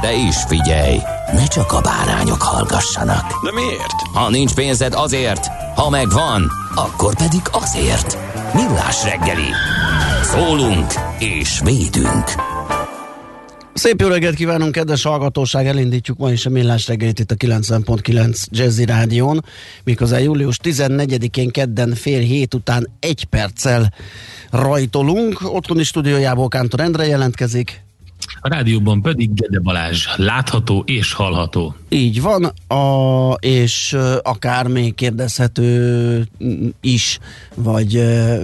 De is figyelj, ne csak a bárányok hallgassanak. De miért? Ha nincs pénzed azért, ha megvan, akkor pedig azért. Millás reggeli. Szólunk és védünk. Szép jó reggelt kívánunk, kedves hallgatóság! Elindítjuk ma is a Millás reggelit itt a 90.9 Jazzy Rádión, miközben július 14-én kedden fél hét után egy perccel rajtolunk. Otthoni stúdiójából Kántor Endre jelentkezik. A rádióban pedig Gede Balázs látható és hallható. Így van, a, és akár még kérdezhető is, vagy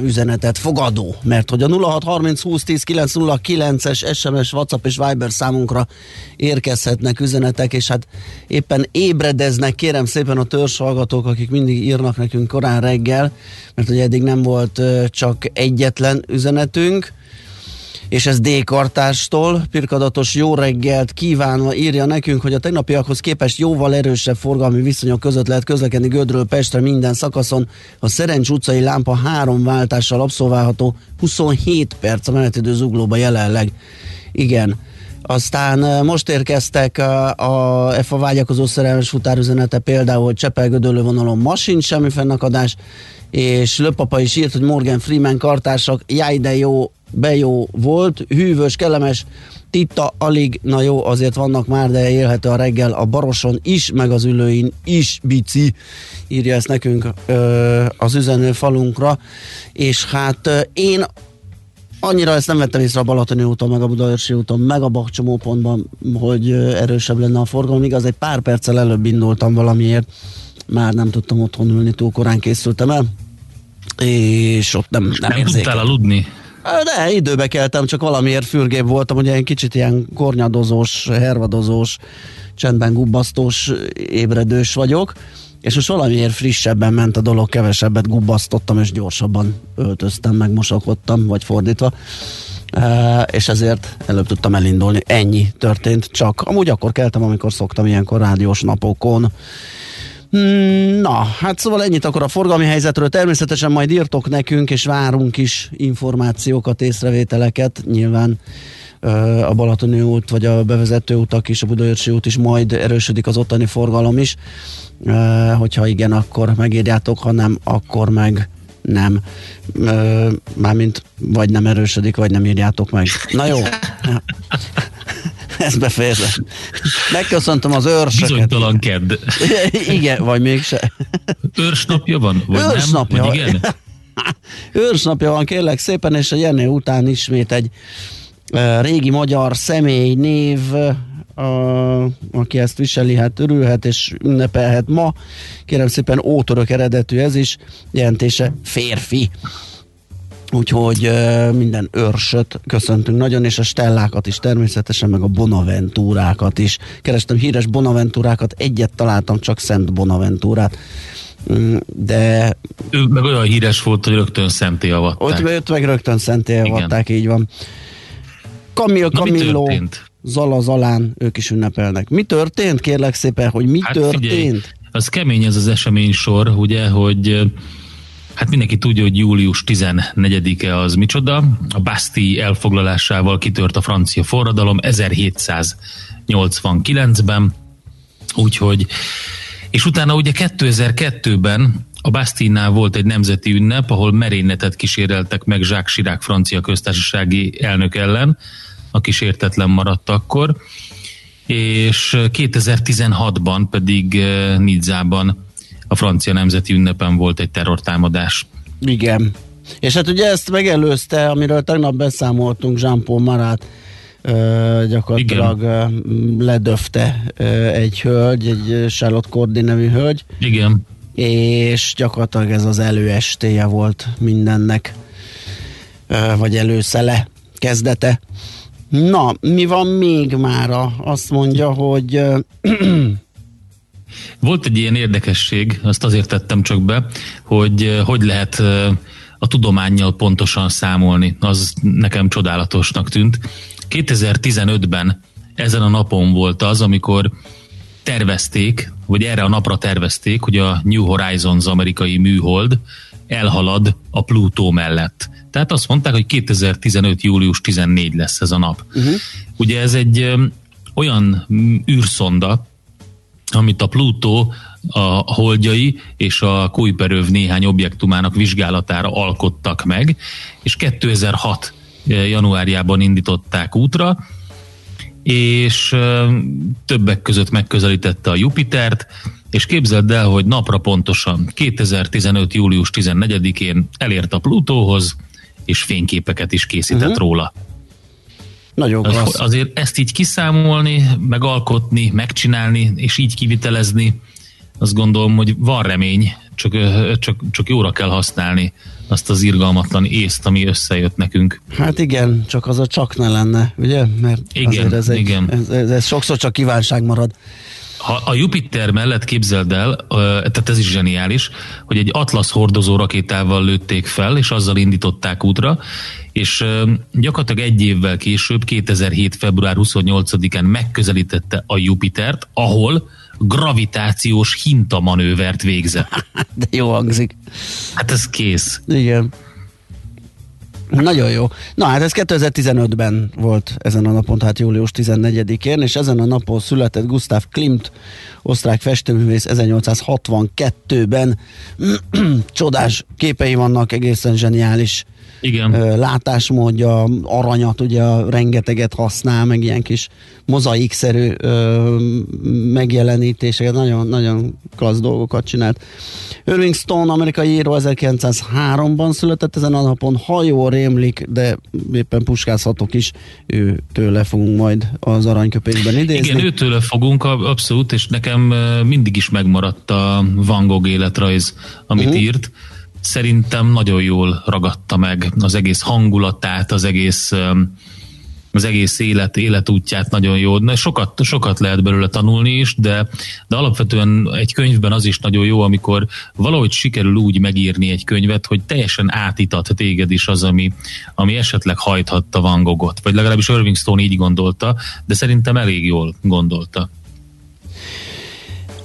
üzenetet fogadó, mert hogy a 0630 20 10 909-es SMS, WhatsApp és Viber számunkra érkezhetnek üzenetek, és hát éppen ébredeznek, kérem szépen a törzshallgatók, akik mindig írnak nekünk korán reggel, mert hogy eddig nem volt csak egyetlen üzenetünk, és ez D. Kartástól, pirkadatos jó reggelt kívánva írja nekünk, hogy a tegnapiakhoz képest jóval erősebb forgalmi viszonyok között lehet közlekedni Gödről Pestre minden szakaszon. A Szerencs utcai lámpa három váltással abszolválható 27 perc a menetidő zuglóba jelenleg. Igen. Aztán most érkeztek a, a FA vágyakozó szerelmes futárüzenete például, hogy Csepel-Gödöllő vonalon ma sincs semmi fennakadás, és Löpapa is írt, hogy Morgan Freeman kartársak, jaj de jó, be jó volt, hűvös, kellemes, titta alig, na jó, azért vannak már, de élhető a reggel a Baroson is, meg az ülőin is bici, írja ezt nekünk ö, az üzenő falunkra, és hát ö, én annyira ezt nem vettem észre a Balatoni úton, meg a Budaörsi úton, meg a Bakcsomópontban, hogy erősebb lenne a forgalom. Igaz, egy pár perccel előbb indultam valamiért, már nem tudtam otthon ülni, túl korán készültem el, és ott nem, nem, nem tudtál aludni? De időbe keltem, csak valamiért fürgébb voltam, ugye egy kicsit ilyen kornyadozós, hervadozós, csendben gubbasztós, ébredős vagyok, és most valamiért frissebben ment a dolog, kevesebbet gubbasztottam, és gyorsabban öltöztem, meg mosakodtam, vagy fordítva. Uh, és ezért előbb tudtam elindulni. Ennyi történt csak. Amúgy akkor keltem, amikor szoktam ilyenkor rádiós napokon. Na, hát szóval ennyit akkor a forgalmi helyzetről. Természetesen majd írtok nekünk, és várunk is információkat, észrevételeket. Nyilván a Balatoni út, vagy a bevezető utak is, a Budaörsi út is majd erősödik az ottani forgalom is. Hogyha igen, akkor megírjátok, ha nem, akkor meg nem. Mármint vagy nem erősödik, vagy nem írjátok meg. Na jó. Ezt befejezem. Megköszöntöm az őrsöket. Bizonytalan kedd. igen, vagy mégse. Őrsnapja van? Vagy őrsnapja. nem? Vagy igen? őrsnapja van, kérlek szépen, és a Jenny után ismét egy uh, régi magyar személy, név, uh, aki ezt viseli, hát örülhet és ünnepelhet ma. Kérem szépen ótörök eredetű ez is, jelentése férfi. Úgyhogy minden őrsöt köszöntünk nagyon, és a stellákat is természetesen, meg a bonaventúrákat is. Kerestem híres bonaventúrákat, egyet találtam, csak Szent Bonaventúrát. Mm, de... Ő meg olyan híres volt, hogy rögtön szenté avatták. Ott, meg rögtön szenté avatták, így van. Kamil, Camillo, Zala, Zalán, ők is ünnepelnek. Mi történt, kérlek szépen, hogy mi hát történt? Figyelj, az kemény ez az esemény sor, ugye, hogy Hát mindenki tudja, hogy július 14-e az micsoda. A Bastille elfoglalásával kitört a francia forradalom 1789-ben, úgyhogy és utána ugye 2002-ben a Bastille-nál volt egy nemzeti ünnep, ahol merényletet kíséreltek meg Jacques Chirac francia köztársasági elnök ellen, aki sértetlen maradt akkor, és 2016-ban pedig Nidzában a francia nemzeti ünnepen volt egy terrortámadás. Igen. És hát ugye ezt megelőzte, amiről tegnap beszámoltunk Jean-Paul Marat, gyakorlatilag Igen. ledöfte egy hölgy, egy Charlotte Cordy nevű hölgy. Igen. És gyakorlatilag ez az előestéje volt mindennek, vagy előszele, kezdete. Na, mi van még mára? Azt mondja, hogy volt egy ilyen érdekesség, azt azért tettem csak be, hogy hogy lehet a tudományjal pontosan számolni. Az nekem csodálatosnak tűnt. 2015-ben ezen a napon volt az, amikor tervezték, vagy erre a napra tervezték, hogy a New Horizons amerikai műhold elhalad a Plutó mellett. Tehát azt mondták, hogy 2015. július 14 lesz ez a nap. Uh-huh. Ugye ez egy ö, olyan űrszonda, amit a Plutó a holdjai és a Kuiperöv néhány objektumának vizsgálatára alkottak meg, és 2006 januárjában indították útra, és többek között megközelítette a Jupitert, és képzeld el, hogy napra pontosan 2015. július 14-én elért a Plutóhoz, és fényképeket is készített uh-huh. róla. Nagyon klassz. Azért ezt így kiszámolni, megalkotni, megcsinálni, és így kivitelezni, azt gondolom, hogy van remény, csak, csak, csak jóra kell használni azt az irgalmatlan észt, ami összejött nekünk. Hát igen, csak az a csak ne lenne, ugye? Mert igen, ez, egy, igen. Ez, ez, ez sokszor csak kívánság marad. Ha a Jupiter mellett képzeld el, tehát ez is zseniális, hogy egy Atlas hordozó rakétával lőtték fel, és azzal indították útra, és gyakorlatilag egy évvel később, 2007. február 28-án megközelítette a Jupitert, ahol gravitációs hintamanővert végzett. De jó hangzik. Hát ez kész. Igen. Nagyon jó. Na hát ez 2015-ben volt ezen a napon, tehát július 14-én, és ezen a napon született Gustav Klimt, osztrák festőművész 1862-ben. Csodás képei vannak, egészen zseniális igen. látásmódja, aranyat ugye rengeteget használ, meg ilyen kis mozaikszerű megjelenítéseket, nagyon, nagyon klassz dolgokat csinált. Irving Stone, amerikai író 1903-ban született ezen a napon, hajó rémlik, de éppen puskázhatok is, ő tőle fogunk majd az aranyköpésben idézni. Igen, őtőle fogunk, abszolút, és nekem mindig is megmaradt a Van Gogh életrajz, amit uh-huh. írt szerintem nagyon jól ragadta meg az egész hangulatát, az egész az egész élet, életútját nagyon jó. Na, sokat, sokat lehet belőle tanulni is, de, de alapvetően egy könyvben az is nagyon jó, amikor valahogy sikerül úgy megírni egy könyvet, hogy teljesen átítat téged is az, ami, ami esetleg hajthatta Van Gogot. Vagy legalábbis Irving Stone így gondolta, de szerintem elég jól gondolta.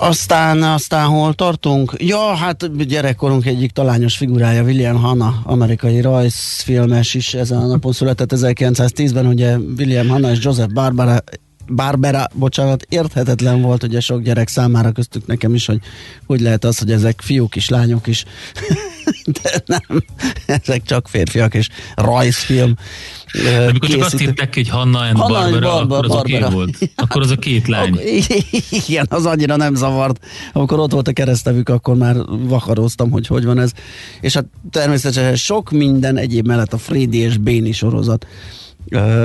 Aztán, aztán hol tartunk? Ja, hát gyerekkorunk egyik talányos figurája, William Hanna, amerikai rajzfilmes is ezen a napon született 1910-ben, ugye William Hanna és Joseph Barbara Barbara, bocsánat, érthetetlen volt ugye sok gyerek számára, köztük nekem is, hogy hogy lehet az, hogy ezek fiúk is, lányok is, de nem, ezek csak férfiak és rajzfilm. De amikor csak azt írták hogy Hanna and Hanna Barbara, Barbara, akkor az Barbara. oké volt. Akkor az a két lány. Igen, az annyira nem zavart. Amikor ott volt a keresztevük, akkor már vakaróztam, hogy hogy van ez. És hát természetesen sok minden egyéb mellett a Freddy és Béni sorozat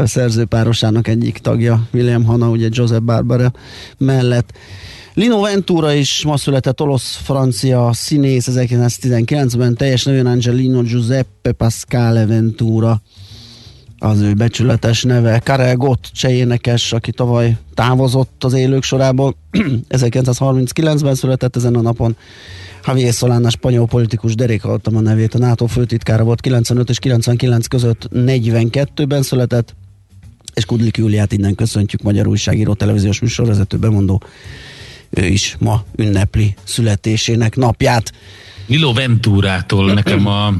szerzőpárosának egyik tagja, William Hanna, ugye Joseph Barbara mellett. Lino Ventura is ma született olasz-francia színész 1919-ben, teljes nevén Angelino Giuseppe Pascale Ventura az ő becsületes neve. Karel Gott, csejénekes, aki tavaly távozott az élők sorából, 1939-ben született ezen a napon. Javier Solana, spanyol politikus derékhaltam a nevét, a NATO főtitkára volt 95 és 99 között 42-ben született, és Kudlik Júliát innen köszöntjük, magyar újságíró, televíziós műsorvezető, bemondó. Ő is ma ünnepli születésének napját. Milo Venturától nekem a,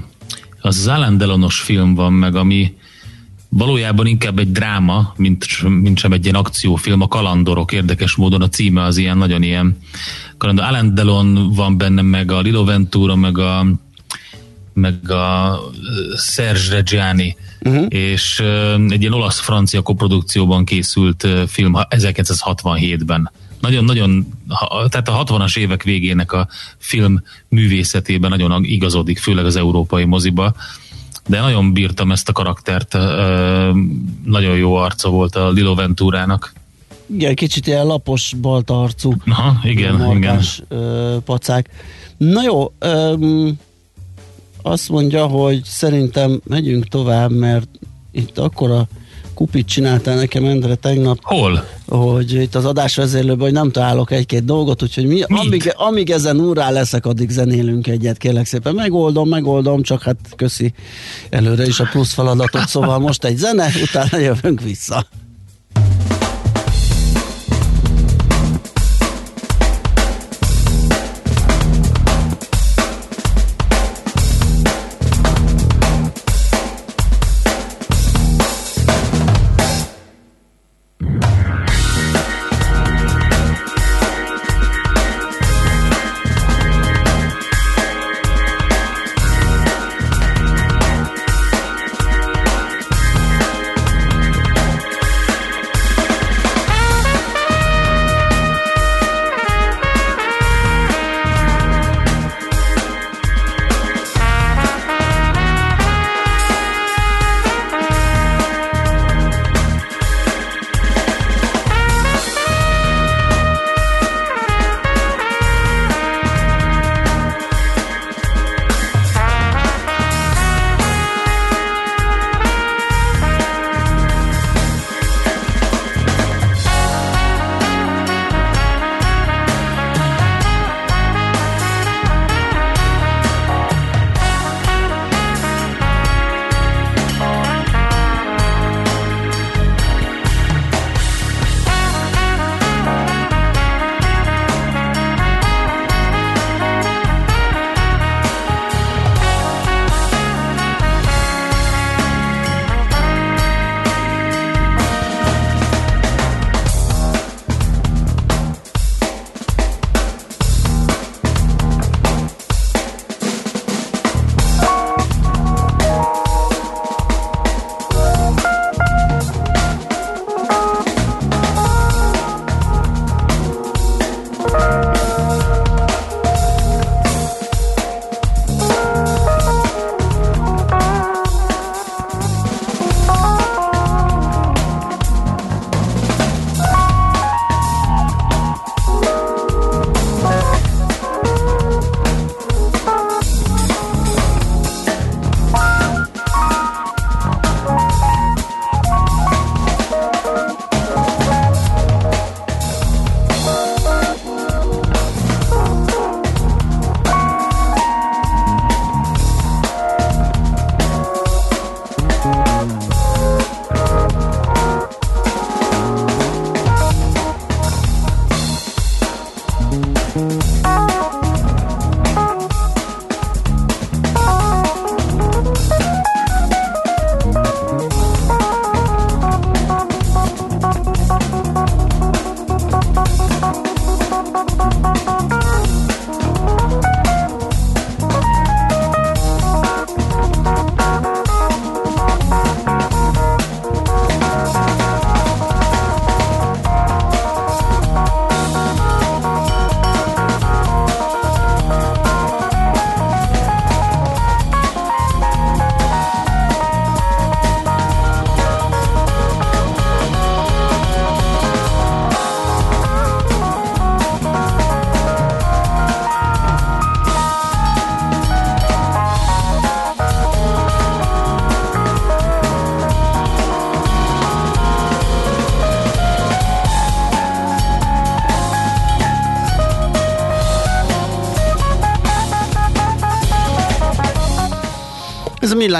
az Alan Delonos film van meg, ami valójában inkább egy dráma, mint, mint sem egy ilyen akciófilm, a Kalandorok érdekes módon a címe az ilyen, nagyon ilyen kalandor. Alan Delon van benne, meg a Lilo Ventura, meg a meg a Serge Reggiani, uh-huh. és egy ilyen olasz-francia koprodukcióban készült film 1967-ben. Nagyon-nagyon, tehát a 60-as évek végének a film művészetében nagyon igazodik, főleg az európai moziba de nagyon bírtam ezt a karaktert, nagyon jó arca volt a Lilo Venturának. Igen, kicsit ilyen lapos, balta arcú. Aha, igen, markás, igen. Pacák. Na jó, ö, azt mondja, hogy szerintem megyünk tovább, mert itt akkor a kupit csináltál nekem Endre tegnap. Hol? Hogy itt az adásvezérlőben, hogy nem találok egy-két dolgot, úgyhogy mi, amíg, amíg ezen úrá leszek, addig zenélünk egyet, kérlek szépen. Megoldom, megoldom, csak hát köszi előre is a plusz feladatot, szóval most egy zene, utána jövünk vissza.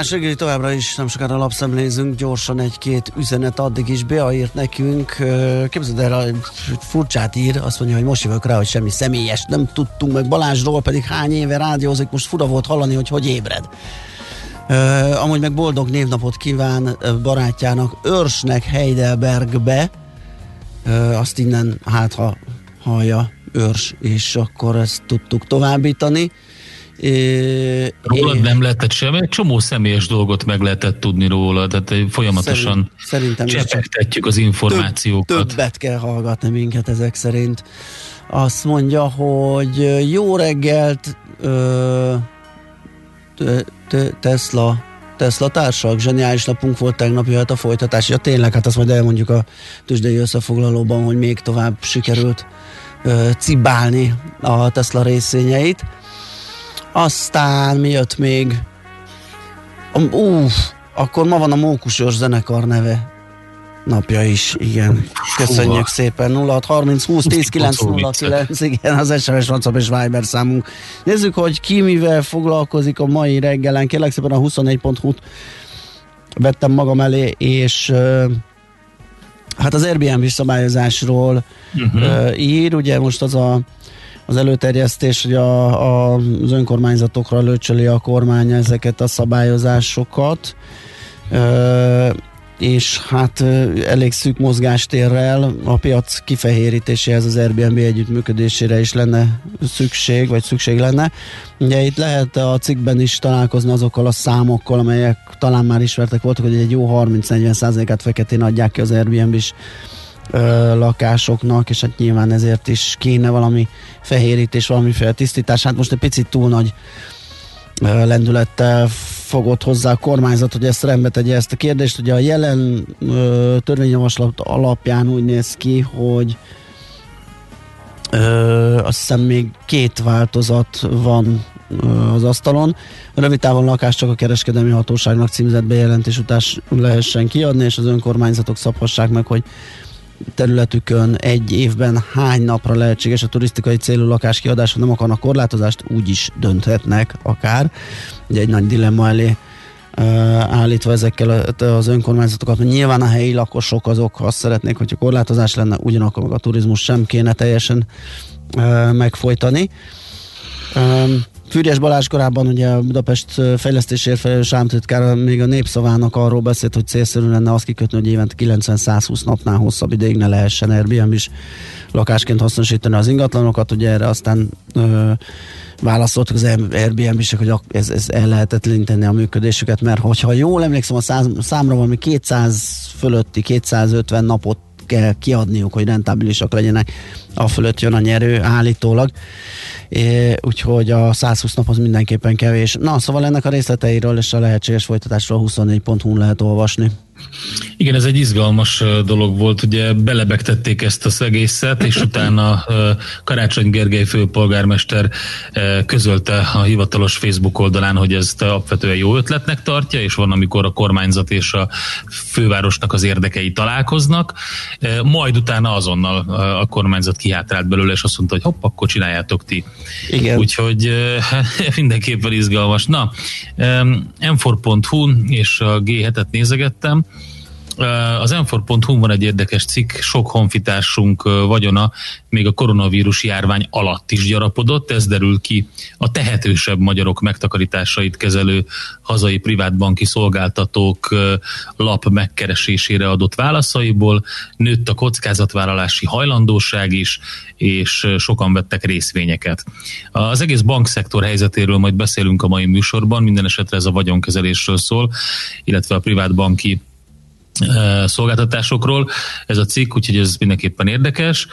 Millás reggeli továbbra is nem sokára lapszemlézünk, gyorsan egy-két üzenet addig is beaírt nekünk. Képzeld el, furcsát ír, azt mondja, hogy most jövök rá, hogy semmi személyes nem tudtunk, meg Balázsról pedig hány éve rádiózik, most fura volt hallani, hogy hogy ébred. Amúgy meg boldog névnapot kíván barátjának Örsnek Heidelbergbe, azt innen hát ha hallja Örs, és akkor ezt tudtuk továbbítani É, Rólad nem lehetett semmi, egy csomó személyes dolgot meg lehetett tudni róla, tehát folyamatosan szerintem csepegtetjük az információkat. Több, többet kell hallgatni minket ezek szerint. Azt mondja, hogy jó reggelt, ö, Tesla Tesla társak, zseniális napunk volt tegnap, jöhet a folytatás. Ja tényleg, hát azt majd elmondjuk a tüzsdei összefoglalóban, hogy még tovább sikerült ö, cibálni a Tesla részényeit. Aztán mi jött még? Uff, akkor ma van a Mókusos zenekar neve napja is, igen. Köszönjük Húha. szépen. 06 30 20 10 9 0 9, igen, az SMS, WhatsApp és Viber számunk. Nézzük, hogy ki mivel foglalkozik a mai reggelen. Kérlek szépen a 24.hu-t vettem magam elé, és hát az Airbnb szabályozásról uh-huh. ír, ugye most az a az előterjesztés, hogy a, a, az önkormányzatokra lőcsöli a kormány ezeket a szabályozásokat és hát elég szűk mozgástérrel a piac kifehérítéséhez az Airbnb együttműködésére is lenne szükség, vagy szükség lenne. Ugye itt lehet a cikkben is találkozni azokkal a számokkal, amelyek talán már ismertek voltak, hogy egy jó 30-40 százalékát feketén adják ki az Airbnb-s lakásoknak, és hát nyilván ezért is kéne valami fehérítés, valamiféle tisztítás. Hát most egy picit túl nagy lendülettel fogott hozzá a kormányzat, hogy ezt rendbe tegye ezt a kérdést. Ugye a jelen ö, törvényjavaslat alapján úgy néz ki, hogy ö, azt hiszem még két változat van az asztalon. Rövid távon lakást csak a kereskedelmi hatóságnak címzett bejelentés után lehessen kiadni, és az önkormányzatok szabhassák meg, hogy területükön egy évben hány napra lehetséges a turisztikai célú lakás kiadása, nem akarnak korlátozást, úgy is dönthetnek akár. Ugye egy nagy dilemma elé állítva ezekkel az önkormányzatokat, mert nyilván a helyi lakosok azok azt szeretnék, hogyha korlátozás lenne, ugyanakkor meg a turizmus sem kéne teljesen megfojtani. Fűrjes Balázs korábban ugye a Budapest fejlesztésért felelős államtitkár még a népszavának arról beszélt, hogy célszerű lenne azt kikötni, hogy évente 90-120 napnál hosszabb ideig ne lehessen Airbnb is lakásként hasznosítani az ingatlanokat, ugye erre aztán ö, válaszoltak az Airbnb-sek, hogy ez, ez el lehetetleníteni a működésüket, mert hogyha jól emlékszem, a számra valami 200 fölötti, 250 napot kell kiadniuk, hogy rentábilisak legyenek, a fölött jön a nyerő állítólag. É, úgyhogy a 120 nap az mindenképpen kevés. Na, szóval ennek a részleteiről és a lehetséges folytatásról 24.hu lehet olvasni. Igen, ez egy izgalmas dolog volt, ugye belebegtették ezt az egészet, és utána Karácsony Gergely főpolgármester közölte a hivatalos Facebook oldalán, hogy ezt alapvetően jó ötletnek tartja, és van, amikor a kormányzat és a fővárosnak az érdekei találkoznak, majd utána azonnal a kormányzat kihátrált belőle, és azt mondta, hogy hopp, akkor csináljátok ti. Igen. Úgyhogy mindenképpen izgalmas. Na, m4.hu és a G7-et nézegettem, az m van egy érdekes cikk, sok honfitársunk vagyona még a koronavírus járvány alatt is gyarapodott, ez derül ki a tehetősebb magyarok megtakarításait kezelő hazai privátbanki szolgáltatók lap megkeresésére adott válaszaiból, nőtt a kockázatvállalási hajlandóság is, és sokan vettek részvényeket. Az egész bankszektor helyzetéről majd beszélünk a mai műsorban, minden esetre ez a vagyonkezelésről szól, illetve a privátbanki szolgáltatásokról ez a cikk, úgyhogy ez mindenképpen érdekes.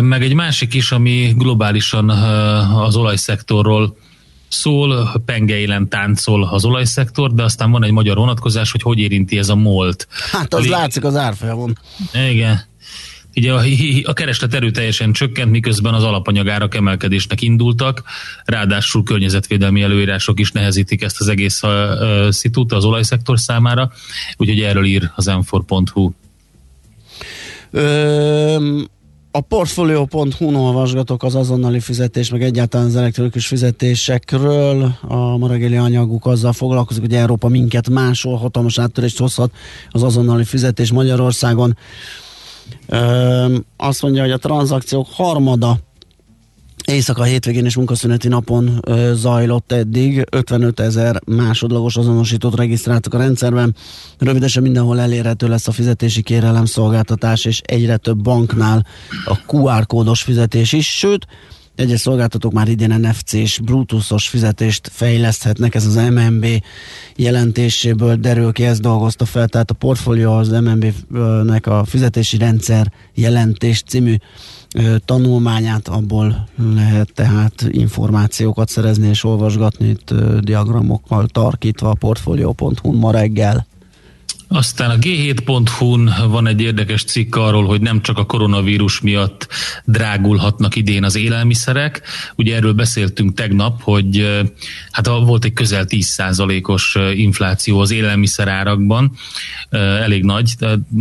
Meg egy másik is, ami globálisan az olajszektorról szól, pengeilen táncol az olajszektor, de aztán van egy magyar vonatkozás, hogy hogy érinti ez a molt. Hát az Lé... látszik az árfolyamon. Igen. Ugye a, a kereslet erőteljesen csökkent, miközben az alapanyagárak emelkedésnek indultak, ráadásul környezetvédelmi előírások is nehezítik ezt az egész uh, szitút az olajszektor számára, úgyhogy erről ír az m4.hu. a portfolio.hu-n olvasgatok az azonnali fizetés, meg egyáltalán az elektronikus fizetésekről. A ma reggeli anyaguk azzal foglalkozik, hogy Európa minket máshol hatalmas áttörést hozhat az azonnali fizetés Magyarországon azt mondja, hogy a tranzakciók harmada éjszaka hétvégén és munkaszüneti napon zajlott eddig. 55 ezer másodlagos azonosítót regisztráltak a rendszerben. Rövidesen mindenhol elérhető lesz a fizetési kérelem szolgáltatás, és egyre több banknál a QR kódos fizetés is, sőt, Egyes szolgáltatók már idén NFC-s, Bluetooth-os fizetést fejleszthetnek, ez az MNB jelentéséből derül ki, ezt dolgozta fel, tehát a portfólió az MNB-nek a fizetési rendszer jelentés című tanulmányát, abból lehet tehát információkat szerezni és olvasgatni itt diagramokkal tarkítva a portfolio.hu ma reggel. Aztán a G7.hu-n van egy érdekes cikk arról, hogy nem csak a koronavírus miatt drágulhatnak idén az élelmiszerek. Ugye erről beszéltünk tegnap, hogy hát volt egy közel 10%-os infláció az élelmiszerárakban, elég nagy,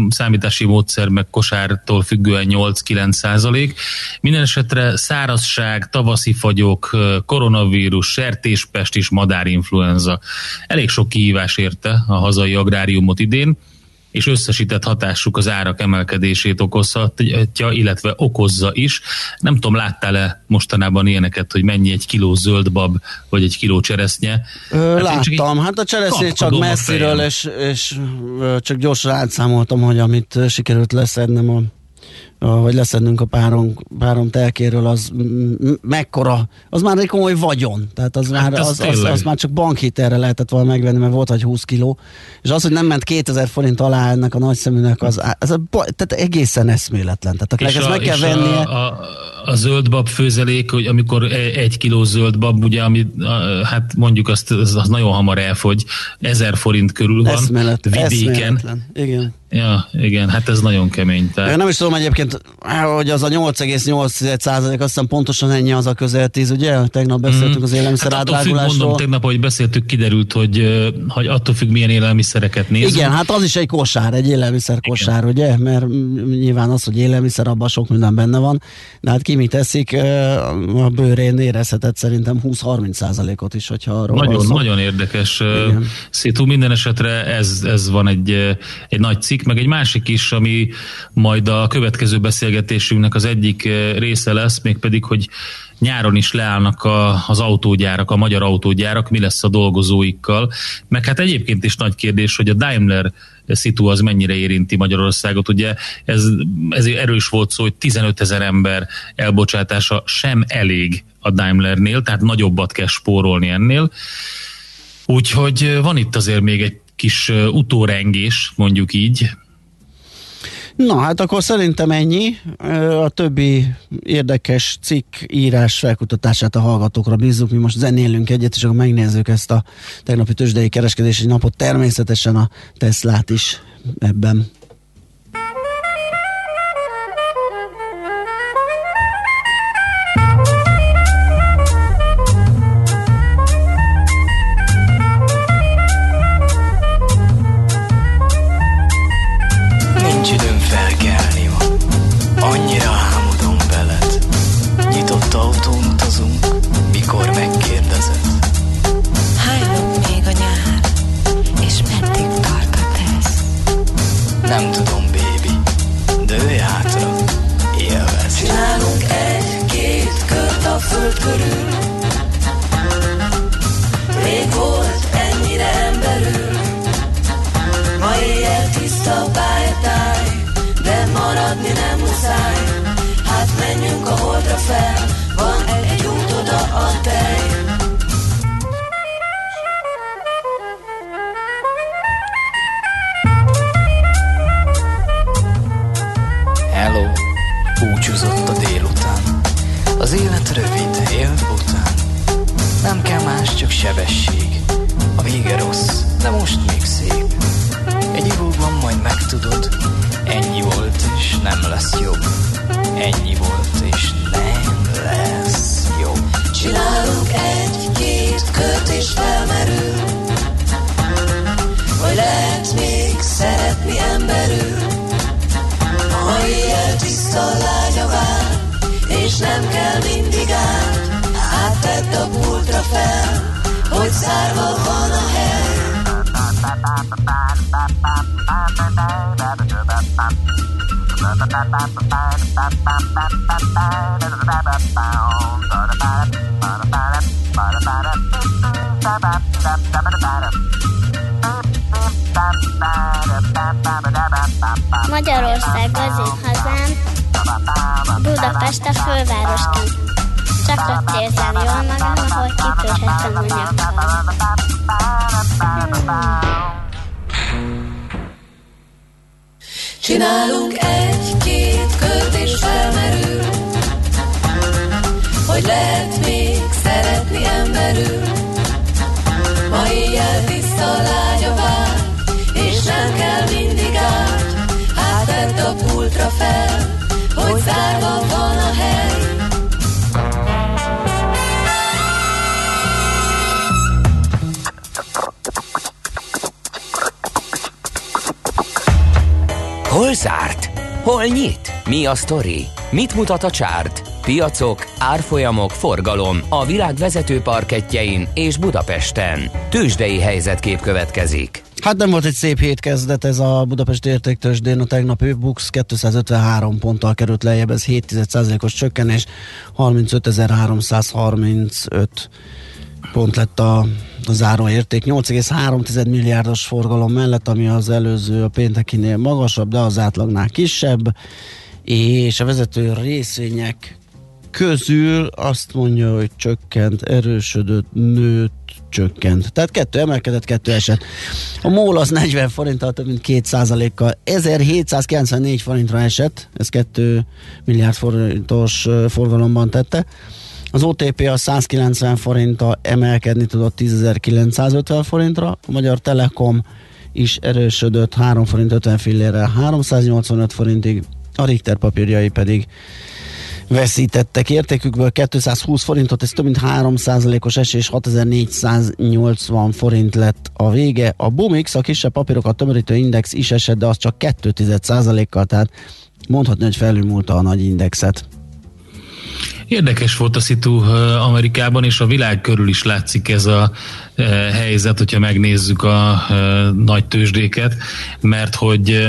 számítási módszer meg kosártól függően 8-9%. Minden esetre szárazság, tavaszi fagyok, koronavírus, sertéspest és madárinfluenza. Elég sok kihívás érte a hazai agráriumot idén idén, és összesített hatásuk az árak emelkedését okozhatja, illetve okozza is. Nem tudom, láttál-e mostanában ilyeneket, hogy mennyi egy kiló zöld bab, vagy egy kiló cseresznye? Ö, hát láttam, hát a cseresznye csak messziről, és, és csak gyorsan átszámoltam, hogy amit sikerült leszednem a vagy leszednünk a párom, párom telkéről, az mekkora, az már egy komoly vagyon. Tehát az, hát már, az, az, az, már csak bankhitelre lehetett volna megvenni, mert volt egy 20 kiló. És az, hogy nem ment 2000 forint alá ennek a nagyszeműnek, az, az a, tehát egészen eszméletlen. Tehát ezt meg kell vennie. A, a, a zöldbab főzelék, hogy amikor e- egy kiló zöldbab, ugye, ami, hát mondjuk azt, az, az nagyon hamar elfogy, 1000 forint körül van Eszmélet, vidéken. Eszméletlen. Igen. Ja, igen, hát ez nagyon kemény. Tehát... Én nem is tudom egyébként, hogy az a 8,8 százalék, aztán pontosan ennyi az a közel 10, ugye? Tegnap beszéltünk mm. az élelmiszer hát átdrágulásról. Függ, mondom, tegnap, hogy beszéltük, kiderült, hogy, hogy attól függ, milyen élelmiszereket nézünk. Igen, hát az is egy kosár, egy élelmiszer kosár, igen. ugye? Mert nyilván az, hogy élelmiszer, abban sok minden benne van, de hát ki mit teszik, a bőrén érezhetett szerintem 20-30 százalékot is, hogyha arról Nagyon, nagyon érdekes. Szétú minden esetre ez, ez van egy, egy nagy cikk, meg egy másik is, ami majd a következő beszélgetésünknek az egyik eh, része lesz, mégpedig, hogy nyáron is leállnak a, az autógyárak, a magyar autógyárak, mi lesz a dolgozóikkal. Meg hát egyébként is nagy kérdés, hogy a Daimler szitu az mennyire érinti Magyarországot. Ugye ez, ez erős volt szó, hogy 15 ezer ember elbocsátása sem elég a Daimlernél, tehát nagyobbat kell spórolni ennél. Úgyhogy van itt azért még egy kis utórengés, mondjuk így. Na hát akkor szerintem ennyi. A többi érdekes cikk írás felkutatását a hallgatókra bízzuk. Mi most zenélünk egyet, és akkor megnézzük ezt a tegnapi tőzsdei kereskedési napot. Természetesen a Teslát is ebben. újra fel, van egy út oda a tej. Hello, búcsúzott a délután. Az élet rövid, él után. Nem kell más, csak sebesség. A vége rossz, de most még szép. Egy ivóban majd megtudod, Ennyi volt, és nem lesz jobb. Ennyi volt, és nem lesz jobb. Csinálunk egy-két kört, és felmerül, vagy lehet még szeretni emberül. Ha ilyen tiszta lánya vár, és nem kell mindig át, hát a pultra fel, hogy szárva van a hely. Magyarország az én hazám, Budapest a fővárosként. Szokott érzem jól magam, ahogy kifőzhetem a nyakam. Csinálunk egy-két kört és felmerül, hogy lehet még szeretni emberül. Ma éjjel tiszta lágy a vár, és nem kell mindig át, hát vedd a pultra fel, hogy zárva van a hely. Hol zárt? Hol nyit? Mi a sztori? Mit mutat a csárt? Piacok, árfolyamok, forgalom a világ vezető parketjein és Budapesten. Tősdei helyzetkép következik. Hát nem volt egy szép hétkezdet ez a Budapest értéktősdén, a tegnap Bux 253 ponttal került lejjebb, ez 7,1%-os csökkenés, 35.335 pont lett a záróérték, 8,3 milliárdos forgalom mellett, ami az előző a péntekinél magasabb, de az átlagnál kisebb, és a vezető részvények közül azt mondja, hogy csökkent, erősödött, nőtt, csökkent. Tehát kettő emelkedett, kettő esett. A MOL az 40 forinttal több mint 2 kal 1794 forintra esett, ez 2 milliárd forintos forgalomban tette. Az OTP a 190 forinttal emelkedni tudott 10.950 forintra, a Magyar Telekom is erősödött 3 forint 50 fillérrel 385 forintig, a Richter papírjai pedig veszítettek értékükből 220 forintot, ez több mint 3%-os esés, 6480 forint lett a vége. A Bumix, a kisebb papírokat tömörítő index is esett, de az csak 2,1%-kal, tehát mondhatni, hogy felülmúlta a nagy indexet. Érdekes volt a szitu Amerikában, és a világ körül is látszik ez a helyzet, hogyha megnézzük a nagy tőzsdéket, mert hogy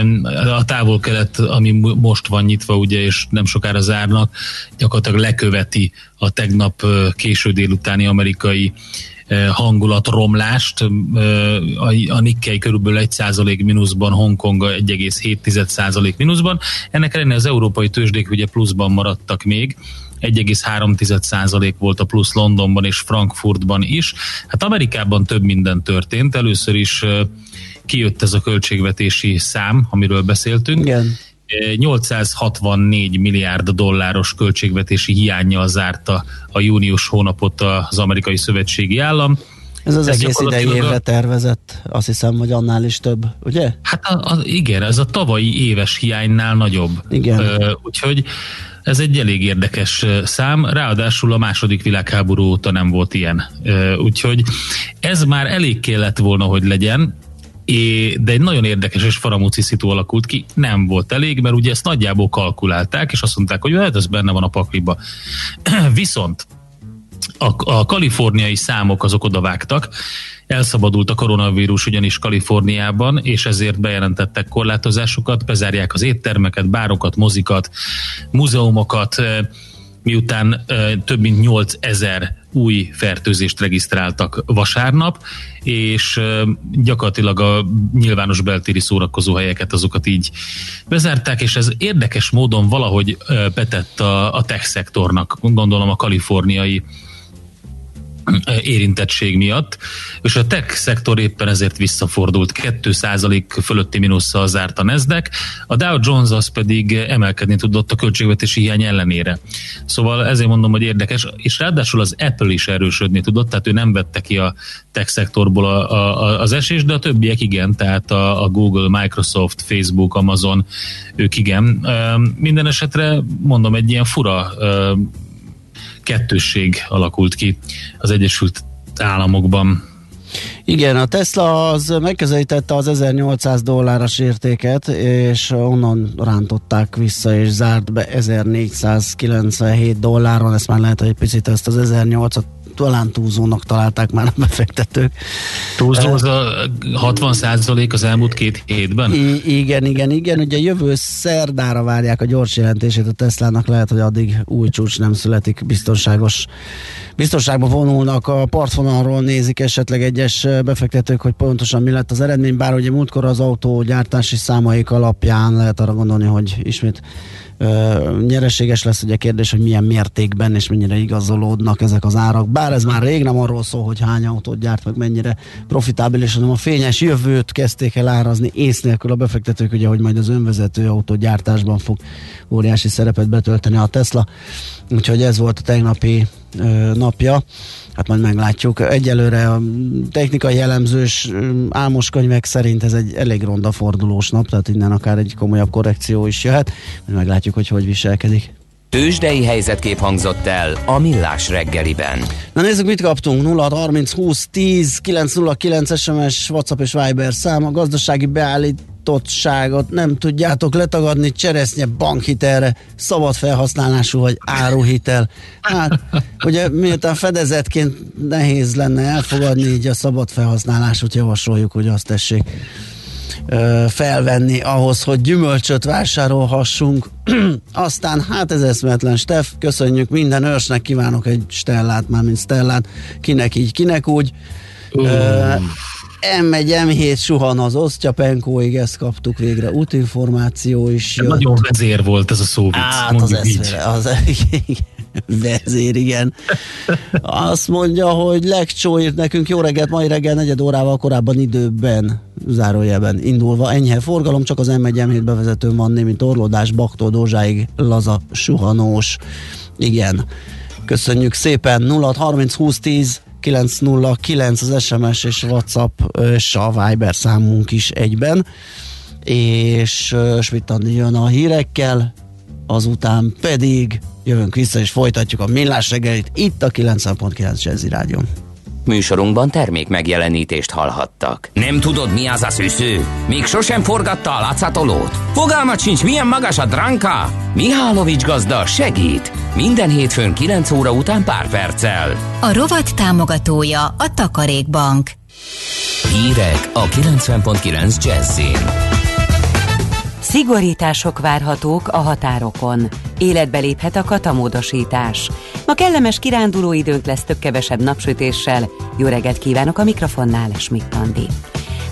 a távol-kelet, ami most van nyitva, ugye, és nem sokára zárnak, gyakorlatilag leköveti a tegnap késő délutáni amerikai hangulatromlást. A Nikkei körülbelül 1% mínuszban, Hongkong 1,7% mínuszban. Ennek ellenére az európai tőzsdék ugye pluszban maradtak még, 1,3% volt a plusz Londonban és Frankfurtban is. Hát Amerikában több minden történt. Először is kijött ez a költségvetési szám, amiről beszéltünk. Igen. 864 milliárd dolláros költségvetési hiányjal zárta a június hónapot az amerikai szövetségi állam. Ez az ez egész idei évre tervezett, azt hiszem, hogy annál is több, ugye? Hát a, a, igen, ez a tavalyi éves hiánynál nagyobb. Igen. Ö, úgyhogy ez egy elég érdekes szám, ráadásul a második világháború óta nem volt ilyen. Úgyhogy ez már elég kellett volna, hogy legyen, de egy nagyon érdekes és faramúci szitu alakult ki, nem volt elég, mert ugye ezt nagyjából kalkulálták, és azt mondták, hogy hát ez benne van a pakliba. Viszont a, a kaliforniai számok azok odavágtak, elszabadult a koronavírus ugyanis Kaliforniában, és ezért bejelentettek korlátozásokat, bezárják az éttermeket, bárokat, mozikat, múzeumokat, miután több mint 8000 új fertőzést regisztráltak vasárnap, és gyakorlatilag a nyilvános beltéri szórakozóhelyeket azokat így bezárták, és ez érdekes módon valahogy betett a, a tech szektornak, gondolom a kaliforniai érintettség miatt, és a tech szektor éppen ezért visszafordult. 2% fölötti mínusszal zárt a Nasdaq, a Dow Jones az pedig emelkedni tudott a költségvetési hiány ellenére. Szóval ezért mondom, hogy érdekes, és ráadásul az Apple is erősödni tudott, tehát ő nem vette ki a tech szektorból a, a, az esés, de a többiek igen, tehát a, a Google, Microsoft, Facebook, Amazon, ők igen. Minden esetre mondom, egy ilyen fura kettősség alakult ki az Egyesült Államokban. Igen, a Tesla az megközelítette az 1800 dolláros értéket, és onnan rántották vissza, és zárt be 1497 dolláron, ezt már lehet, hogy egy picit ezt az 1800 talán túlzónak találták már a befektetők. Túlzó az a 60 százalék az elmúlt két hétben? I- igen, igen, igen. Ugye jövő szerdára várják a gyors jelentését a Teslának, lehet, hogy addig új csúcs nem születik, biztonságos biztonságban vonulnak a partvonalról, nézik esetleg egyes befektetők, hogy pontosan mi lett az eredmény, bár ugye múltkor az autógyártási számaik alapján lehet arra gondolni, hogy ismét nyereséges lesz, ugye kérdés, hogy milyen mértékben és mennyire igazolódnak ezek az árak. Bár ez már rég nem arról szól, hogy hány autót gyárt, meg mennyire profitábilis, hanem a fényes jövőt kezdték el árazni ész nélkül a befektetők, ugye, hogy majd az önvezető autógyártásban fog óriási szerepet betölteni a Tesla. Úgyhogy ez volt a tegnapi napja. Hát majd meglátjuk. Egyelőre a technikai jellemzős álmos könyvek szerint ez egy elég ronda fordulós nap, tehát innen akár egy komolyabb korrekció is jöhet. Meglátjuk, hogy hogy viselkedik. Tőzsdei helyzetkép hangzott el a Millás reggeliben. Na nézzük, mit kaptunk. 0 30 20 10 909 SMS, WhatsApp és Viber szám. A gazdasági beállítottságot nem tudjátok letagadni. Cseresznye bankhitelre, szabad felhasználású vagy áruhitel. Hát, ugye miután fedezetként nehéz lenne elfogadni, így a szabad felhasználásút javasoljuk, hogy azt tessék felvenni ahhoz, hogy gyümölcsöt vásárolhassunk. Aztán hát ez eszmetlen, Steff, köszönjük minden őrsnek, kívánok egy stellát, már mint stellát, kinek így, kinek úgy. Ö, M1, M7 suhan az osztyapenkóig, ezt kaptuk végre, útinformáció is jött. Nagyon vezér volt ez a szó. Hát az eszmére, az vezér, igen. Azt mondja, hogy Lekcsó írt nekünk jó reggelt, mai reggel negyed órával korábban időben, zárójelben indulva. Enyhe forgalom, csak az M1 M7 bevezetőn van némi torlódás, Baktól Dózsáig laza suhanós. Igen. Köszönjük szépen. 0 30 20 10 909 az SMS és WhatsApp és a Viber számunk is egyben. És uh, jön a hírekkel, azután pedig jövünk vissza és folytatjuk a millás reggelit itt a 90.9 Jazzy Rádion. Műsorunkban termék megjelenítést hallhattak. Nem tudod, mi az a szűző? Még sosem forgatta a látszatolót? Fogalmat sincs, milyen magas a dránka? Mihálovics gazda segít! Minden hétfőn 9 óra után pár perccel. A rovat támogatója a Takarékbank. Hírek a 90.9 Jazzin. Szigorítások várhatók a határokon. Életbe léphet a katamódosítás. Ma kellemes kiránduló időnk lesz több-kevesebb napsütéssel. Jó reggelt kívánok a mikrofonnál, Schmidt Andi.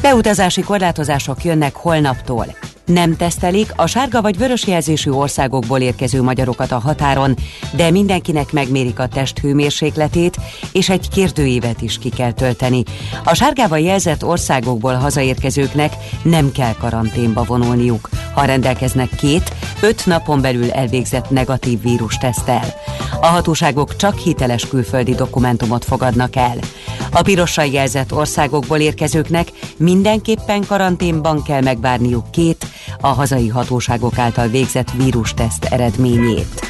Beutazási korlátozások jönnek holnaptól. Nem tesztelik a sárga vagy vörös jelzésű országokból érkező magyarokat a határon, de mindenkinek megmérik a test hőmérsékletét, és egy kérdőívet is ki kell tölteni. A sárgával jelzett országokból hazaérkezőknek nem kell karanténba vonulniuk, ha rendelkeznek két, öt napon belül elvégzett negatív vírustesztel. A hatóságok csak hiteles külföldi dokumentumot fogadnak el. A pirossal jelzett országokból érkezőknek mindenképpen karanténban kell megvárniuk két, a hazai hatóságok által végzett vírusteszt eredményét.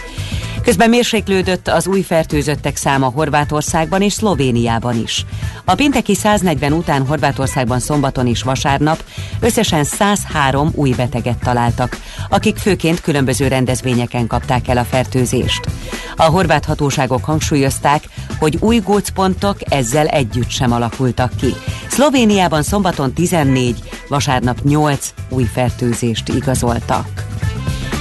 Közben mérséklődött az új fertőzöttek száma Horvátországban és Szlovéniában is. A pénteki 140 után Horvátországban szombaton és vasárnap összesen 103 új beteget találtak, akik főként különböző rendezvényeken kapták el a fertőzést. A horvát hatóságok hangsúlyozták, hogy új gócpontok ezzel együtt sem alakultak ki. Szlovéniában szombaton 14, vasárnap 8 új fertőzést igazoltak.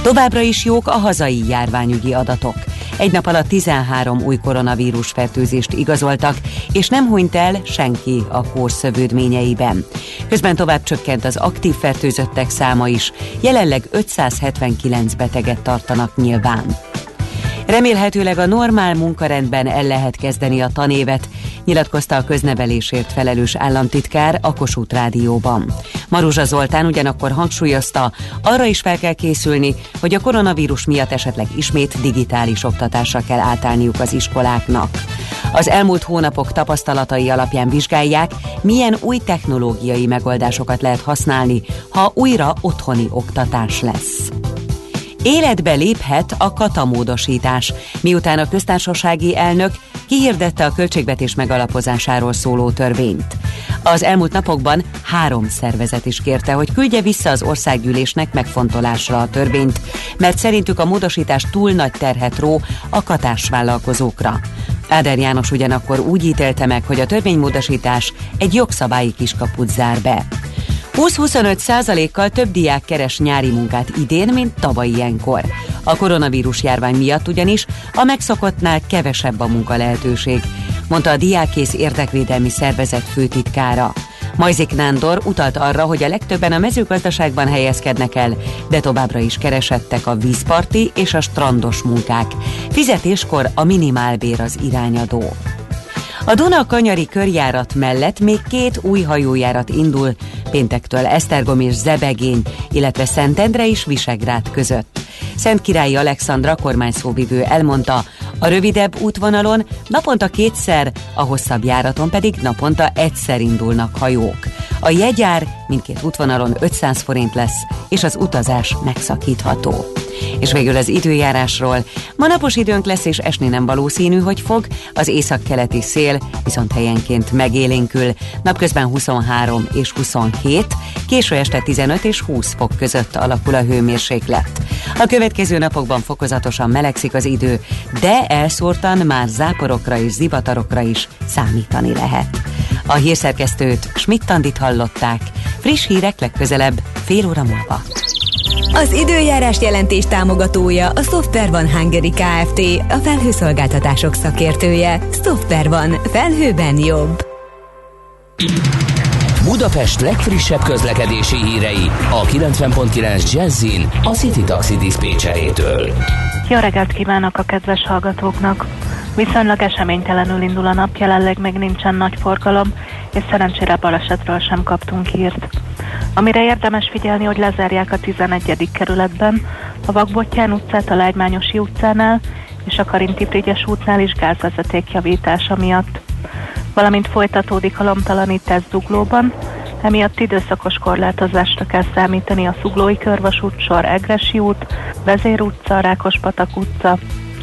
Továbbra is jók a hazai járványügyi adatok. Egy nap alatt 13 új koronavírus fertőzést igazoltak, és nem hunyt el senki a kór szövődményeiben. Közben tovább csökkent az aktív fertőzöttek száma is, jelenleg 579 beteget tartanak nyilván. Remélhetőleg a normál munkarendben el lehet kezdeni a tanévet, nyilatkozta a köznevelésért felelős államtitkár a Kossuth Rádióban. Maruzsa Zoltán ugyanakkor hangsúlyozta, arra is fel kell készülni, hogy a koronavírus miatt esetleg ismét digitális oktatásra kell átállniuk az iskoláknak. Az elmúlt hónapok tapasztalatai alapján vizsgálják, milyen új technológiai megoldásokat lehet használni, ha újra otthoni oktatás lesz. Életbe léphet a katamódosítás, miután a köztársasági elnök kihirdette a költségvetés megalapozásáról szóló törvényt. Az elmúlt napokban három szervezet is kérte, hogy küldje vissza az országgyűlésnek megfontolásra a törvényt, mert szerintük a módosítás túl nagy terhet ró a katásvállalkozókra. Áder János ugyanakkor úgy ítélte meg, hogy a törvénymódosítás egy jogszabályi kiskaput zár be. 20-25 százalékkal több diák keres nyári munkát idén, mint tavaly ilyenkor. A koronavírus járvány miatt ugyanis a megszokottnál kevesebb a munka lehetőség, mondta a Diákész Érdekvédelmi Szervezet főtitkára. Majzik Nándor utalt arra, hogy a legtöbben a mezőgazdaságban helyezkednek el, de továbbra is keresettek a vízparti és a strandos munkák. Fizetéskor a minimálbér az irányadó. A Duna kanyari körjárat mellett még két új hajójárat indul, péntektől Esztergom és Zebegény, illetve Szentendre és Visegrád között. Szent Királyi Alexandra kormányszóvivő elmondta, a rövidebb útvonalon naponta kétszer, a hosszabb járaton pedig naponta egyszer indulnak hajók. A jegyár mindkét útvonalon 500 forint lesz, és az utazás megszakítható. És végül az időjárásról. Ma napos időnk lesz, és esni nem valószínű, hogy fog. Az északkeleti szél viszont helyenként megélénkül. Napközben 23 és 27, késő este 15 és 20 fok között alakul a hőmérséklet. A következő napokban fokozatosan melegszik az idő, de elszórtan már záporokra és zivatarokra is számítani lehet. A hírszerkesztőt Schmidt-Tandit hallották. Friss hírek legközelebb fél óra múlva. Az időjárás jelentés támogatója a Software van Hungary Kft. A felhőszolgáltatások szakértője. Software van. Felhőben jobb. Budapest legfrissebb közlekedési hírei a 90.9 Jazzin a City Taxi Dispécsejétől. Jó reggelt kívánok a kedves hallgatóknak! Viszonylag eseménytelenül indul a nap, jelenleg még nincsen nagy forgalom, és szerencsére balesetről sem kaptunk hírt. Amire érdemes figyelni, hogy lezárják a 11. kerületben, a Vakbottyán utcát a Lágymányosi utcánál, és a Karinti Frigyes útnál is gázvezeték javítása miatt. Valamint folytatódik a lomtalanítás Zuglóban, emiatt időszakos korlátozásra kell számítani a Zuglói Körvasút sor Egresi út, Vezér utca, Rákospatak utca,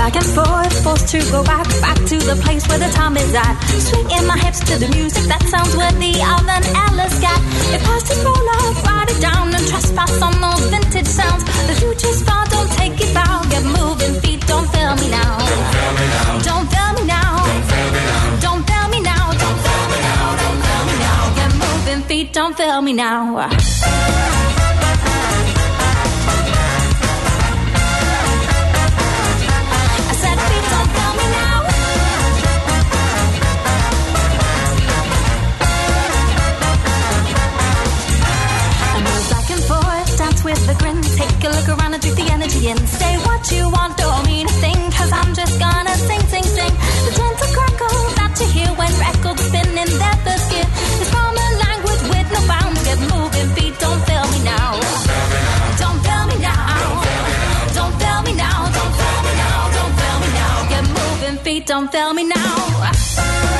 Back and forth, forced to go back, back to the place where the time is at. Swinging my hips to the music that sounds worthy of an Alice cat. If past is roll up, write it down and trespass on those vintage sounds. The future's far, don't take it bow. Get moving, feet, don't fail me now. Don't fail me now. Don't fail me now. Don't fail me now. Don't fail me now. Get moving, feet, don't fail me now. Take a look around and drink the energy in. Say what you want, don't mean a thing, cause I'm just gonna sing, sing, sing. The gentle crackle that you hear when records spin in their first gear is from language with no bounds. Get moving, feet, don't fail me now. Don't fail me now. Don't fail me now. Don't fail me now. Don't fail me now. Get moving, feet, don't fail me now.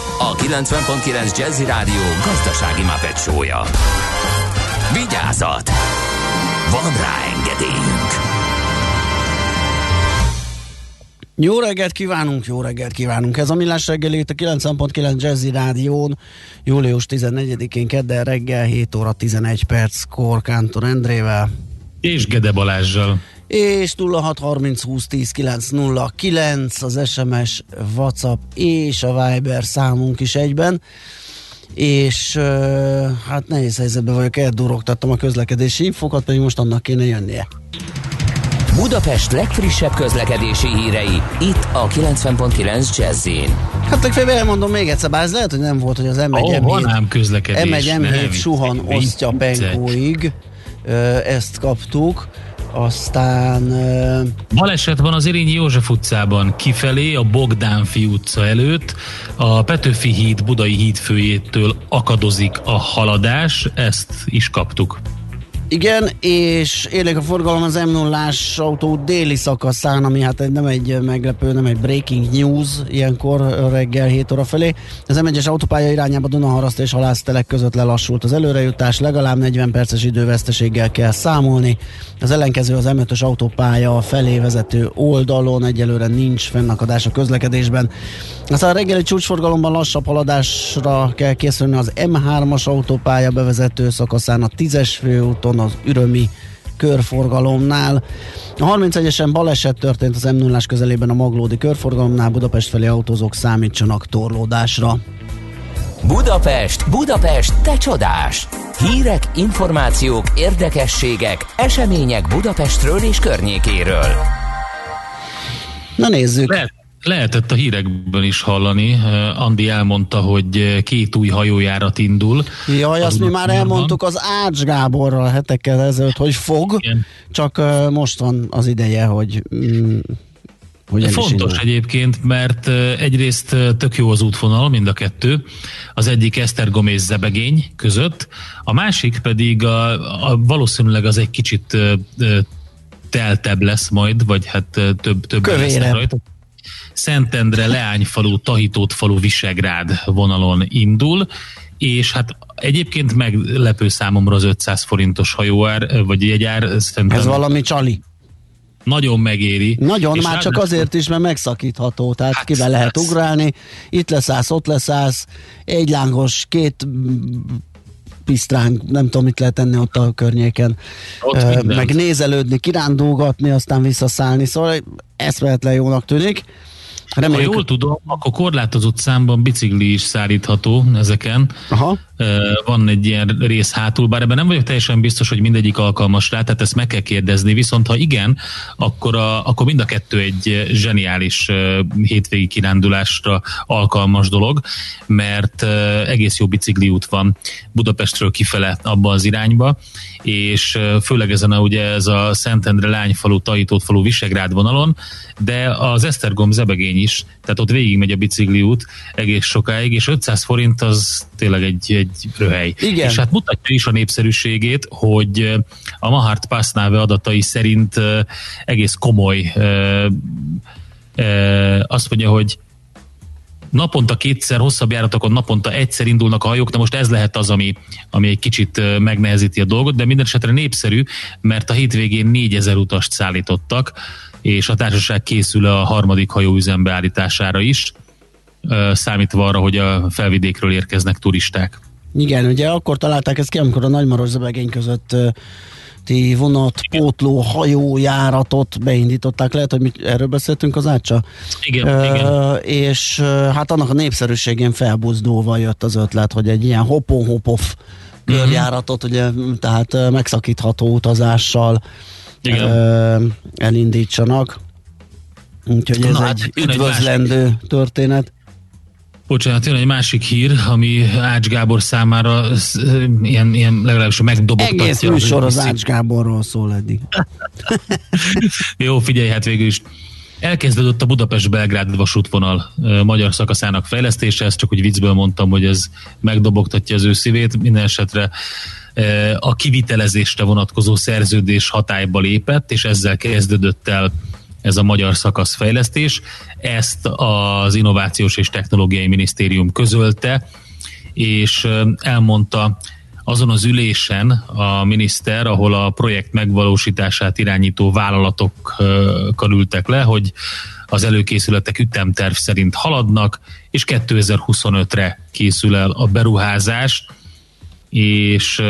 a 90.9 Jazzy Rádió gazdasági mapetsója. Vigyázat! Van rá engedélyünk! Jó reggelt kívánunk, jó reggelt kívánunk. Ez a Millás reggeli itt a 90.9 Jazzy Rádión, július 14-én kedden reggel 7 óra 11 perc Kántor Endrével. És Gede Balázsjal. És 0630 20 10 909 az SMS, WhatsApp és a Viber számunk is egyben. És hát nehéz helyzetben vagyok, eldurogtattam a közlekedési infokat, pedig most annak kéne jönnie. Budapest legfrissebb közlekedési hírei, itt a 90.9 jazz Hát legfeljebb elmondom még egyszer, bár ez lehet, hogy nem volt, hogy az M1 Ó, van ám közlekedés, M1 ne M7 viccelj, suhan osztja Benkóig, Ö, ezt kaptuk, aztán Baleset van az Érényi József utcában, kifelé a Bogdánfi utca előtt, a Petőfi híd Budai híd főjétől akadozik a haladás, ezt is kaptuk. Igen, és élék a forgalom az m 0 autó déli szakaszán, ami hát egy- nem egy meglepő, nem egy breaking news ilyenkor reggel 7 óra felé. Az M1-es autópálya irányába Dunaharaszt és Halásztelek között lelassult az előrejutás, legalább 40 perces időveszteséggel kell számolni. Az ellenkező az M5-ös autópálya felé vezető oldalon egyelőre nincs fennakadás a közlekedésben. Aztán a reggeli csúcsforgalomban lassabb haladásra kell készülni az M3-as autópálya bevezető szakaszán, a 10-es főúton, az ürömi körforgalomnál. A 31-esen baleset történt az m 0 közelében a Maglódi körforgalomnál, Budapest felé autózók számítsanak torlódásra. Budapest, Budapest, te csodás! Hírek, információk, érdekességek, események Budapestről és környékéről. Na nézzük. Lehet, lehetett a hírekből is hallani. Andi elmondta, hogy két új hajójárat indul. Jaj, azt mi már elmondtuk az Ács Gáborral hetekkel ezelőtt, hogy fog, Igen. csak most van az ideje, hogy mm, hogy Fontos egyébként, mert egyrészt tök jó az útvonal, mind a kettő. Az egyik Esztergom és Zebegény között, a másik pedig a, a, valószínűleg az egy kicsit teltebb lesz majd, vagy hát több, több lesznek rajta. Szentendre, Leányfalu, Tahitótfalu, Visegrád vonalon indul, és hát egyébként meglepő számomra az 500 forintos hajóár, vagy jegyár. Szerintem Ez valami csali. Nagyon megéri. Nagyon, És már csak ráadásul- azért is, mert megszakítható, tehát Hát, kibe lehet hát. ugrálni, itt leszállsz, ott leszállsz, egy lángos, két pisztránk, nem tudom, mit lehet tenni ott a környéken, Ott mindent. meg nézelődni, kirándulgatni, aztán visszaszállni, szóval eszméletlen jónak tűnik. Ha Reméljük, jól tudom, akkor korlátozott számban bicikli is szállítható ezeken. Aha. Van egy ilyen rész hátul, bár ebben nem vagyok teljesen biztos, hogy mindegyik alkalmas rá, tehát ezt meg kell kérdezni, viszont ha igen, akkor, a, akkor mind a kettő egy zseniális hétvégi kirándulásra alkalmas dolog, mert egész jó bicikliút van Budapestről kifele abba az irányba, és főleg ezen a, ugye ez a Szentendre Lányfalu, Tahitótfalu, Visegrád vonalon, de az Esztergom Zebegény is, tehát ott végigmegy a bicikliút egész sokáig, és 500 forint az tényleg egy, egy röhely. Igen. És hát mutatja is a népszerűségét, hogy a Mahart Passnave adatai szerint egész komoly azt mondja, hogy naponta kétszer, hosszabb járatokon naponta egyszer indulnak a hajók, de most ez lehet az, ami, ami egy kicsit megnehezíti a dolgot, de minden esetre népszerű, mert a hétvégén 4000 utast szállítottak, és a társaság készül a harmadik hajó üzembeállítására is, számítva arra, hogy a felvidékről érkeznek turisták. Igen, ugye akkor találták ezt ki, amikor a Nagymaros zebegény között ti vonat, pótló, hajójáratot beindították. Lehet, hogy mi erről beszéltünk az Ácsa? Igen, Ö, igen. És hát annak a népszerűségén felbuzdulva jött az ötlet, hogy egy ilyen hopon-hopoff körjáratot, ugye, tehát megszakítható utazással Igen. ö, elindítsanak. Úgyhogy ez Na, hát egy jön egy üdvözlendő történet. Bocsánat, jön egy másik hír, ami Ács Gábor számára sz- ilyen, ilyen legalábbis megdobogtatja. Egész műsor az Ács Gáborról szól eddig. Jó, figyelj, hát végül is. Elkezdődött a Budapest-Belgrád vasútvonal magyar szakaszának fejlesztése, ezt csak úgy viccből mondtam, hogy ez megdobogtatja az ő szívét. Minden esetre a kivitelezésre vonatkozó szerződés hatályba lépett, és ezzel kezdődött el ez a magyar szakaszfejlesztés. Ezt az Innovációs és Technológiai Minisztérium közölte, és elmondta azon az ülésen a miniszter, ahol a projekt megvalósítását irányító vállalatokkal ültek le, hogy az előkészületek ütemterv szerint haladnak, és 2025-re készül el a beruházás, és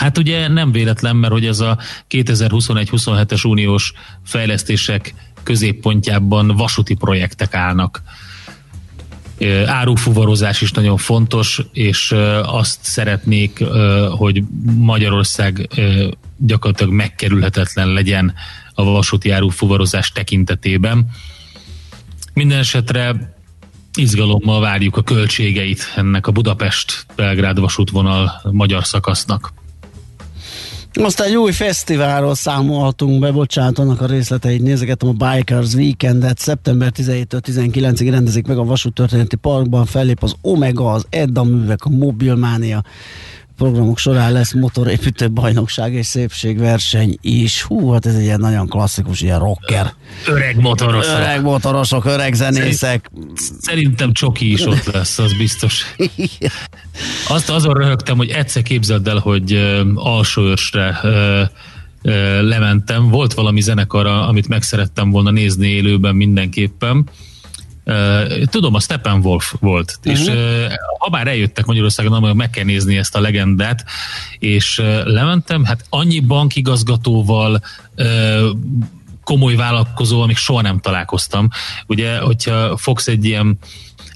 Hát ugye nem véletlen, mert hogy ez a 2021-27-es uniós fejlesztések középpontjában vasúti projektek állnak. Árufuvarozás is nagyon fontos, és azt szeretnék, hogy Magyarország gyakorlatilag megkerülhetetlen legyen a vasúti árufuvarozás tekintetében. Minden esetre izgalommal várjuk a költségeit ennek a Budapest-Belgrád vasútvonal magyar szakasznak. Aztán egy új fesztiválról számolhatunk be, bocsánat, annak a részleteit nézegetem, a Bikers Weekendet szeptember 17-től 19-ig rendezik meg a Vasúttörténeti Parkban, fellép az Omega, az Edda művek, a Mobilmánia programok során lesz motorépítő bajnokság és szépségverseny is. Hú, hát ez egy ilyen nagyon klasszikus, ilyen rocker. Öreg motorosok. Öreg motorosok, öreg zenészek. Szerintem Csoki is ott lesz, az biztos. Azt azon röhögtem, hogy egyszer képzeld el, hogy alsóörsre lementem. Volt valami zenekar, amit meg szerettem volna nézni élőben mindenképpen. Tudom, a Steppenwolf volt, uh-huh. és ö, ha bár eljöttek Magyarországon, akkor meg kell nézni ezt a legendát, és lementem, hát annyi bankigazgatóval, komoly vállalkozóval még soha nem találkoztam. Ugye, hogyha fogsz egy ilyen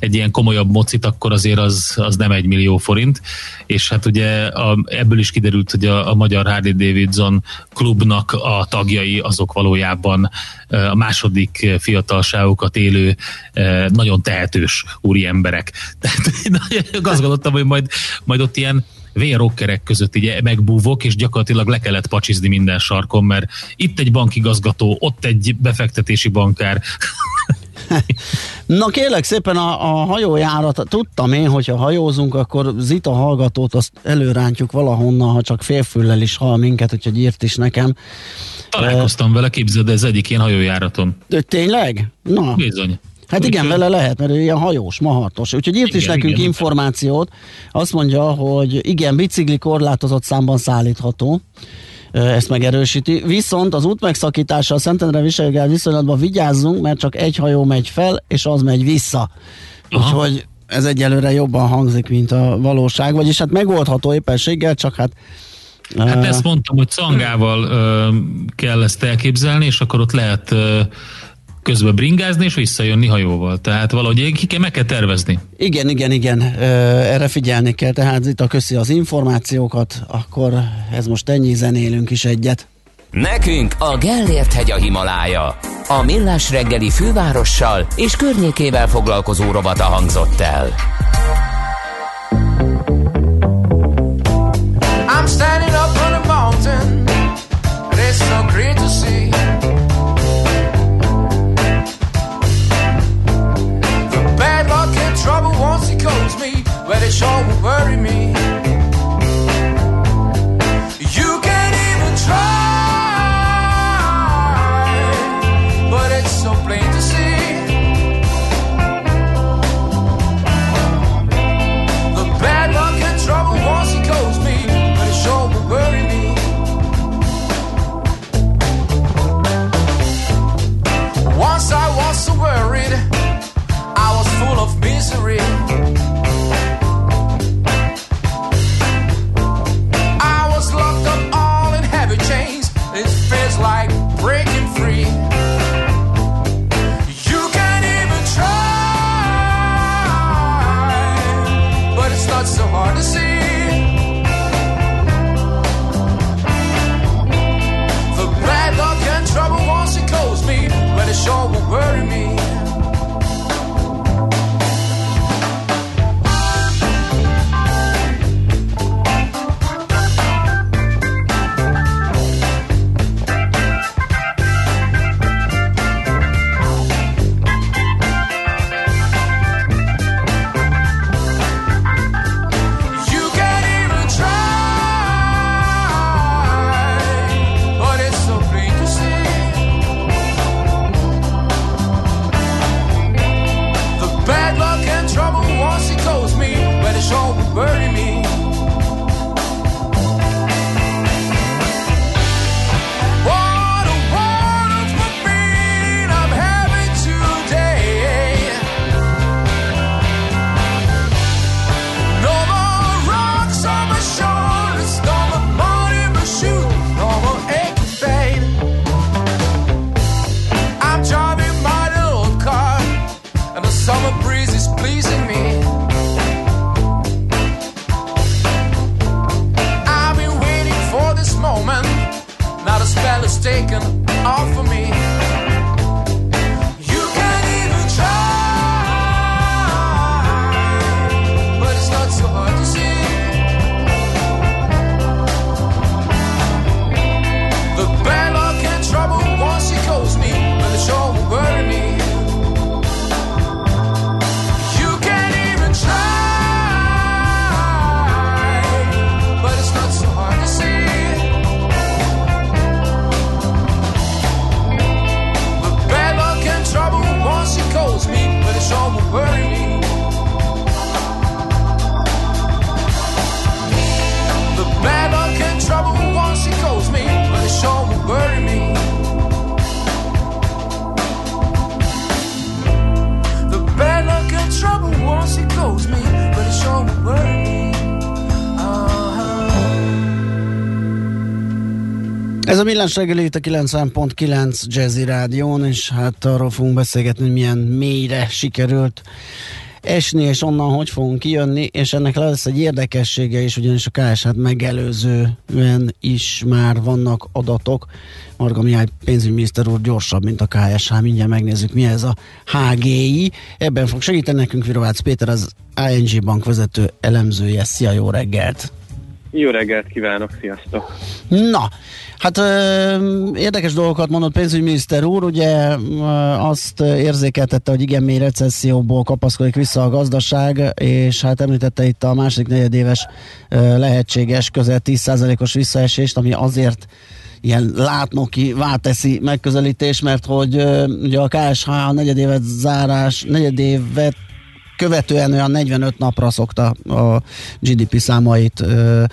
egy ilyen komolyabb mocit, akkor azért az, az nem egy millió forint, és hát ugye a, ebből is kiderült, hogy a, a magyar Harley Davidson klubnak a tagjai azok valójában a második fiatalságokat élő nagyon tehetős úri emberek. Tehát azt gondoltam, hogy majd, majd ott ilyen vérrokkerek között így megbúvok, és gyakorlatilag le kellett pacsizni minden sarkon, mert itt egy bankigazgató, ott egy befektetési bankár. Na kérlek szépen a, a hajójárat, tudtam én, hogyha hajózunk, akkor Zita hallgatót azt előrántjuk valahonnan, ha csak félfüllel is hall minket, úgyhogy írt is nekem. Találkoztam vele, képzeld, ez egyik ilyen hajójáraton. Tényleg? Na. Bizony. Hát igen, vele lehet, mert ő ilyen hajós, mahartos. Úgyhogy írt is Igen, nekünk igen. információt. Azt mondja, hogy igen, bicikli korlátozott számban szállítható. Ezt megerősíti. Viszont az út megszakítása a Szentendre viselgel viszonylatban vigyázzunk, mert csak egy hajó megy fel, és az megy vissza. Aha. Úgyhogy ez egyelőre jobban hangzik, mint a valóság. Vagyis hát megoldható éppenséggel, csak hát Hát ezt mondtam, hogy cangával ö, kell ezt elképzelni, és akkor ott lehet ö, közben bringázni, és visszajönni hajóval. Tehát valahogy ki kell, meg kell tervezni. Igen, igen, igen, erre figyelni kell, tehát itt a köszi az információkat, akkor ez most ennyi zenélünk is egyet. Nekünk a Gellért hegy a Himalája. A Millás reggeli fővárossal és környékével foglalkozó rovata hangzott el. Millás reggeli itt a 90.9 Jazzy Rádión, és hát arról fogunk beszélgetni, hogy milyen mélyre sikerült esni, és onnan hogy fogunk kijönni, és ennek lesz egy érdekessége is, ugyanis a KSH-t megelőzően is már vannak adatok. Marga Mihály pénzügyminiszter úr gyorsabb, mint a KSH, mindjárt megnézzük, mi ez a HGI. Ebben fog segíteni nekünk Virovácz Péter, az ING Bank vezető elemzője. Szia, jó reggelt! Jó reggelt kívánok, sziasztok! Na, hát ö, érdekes dolgokat mondott pénzügyminiszter úr, ugye ö, azt érzékeltette, hogy igen mély recesszióból kapaszkodik vissza a gazdaság, és hát említette itt a második negyedéves ö, lehetséges közel 10%-os visszaesést, ami azért ilyen látnoki, válteszi megközelítés, mert hogy ö, ugye a KSH a negyedévet zárás, negyedévet követően olyan 45 napra szokta a GDP számait ö,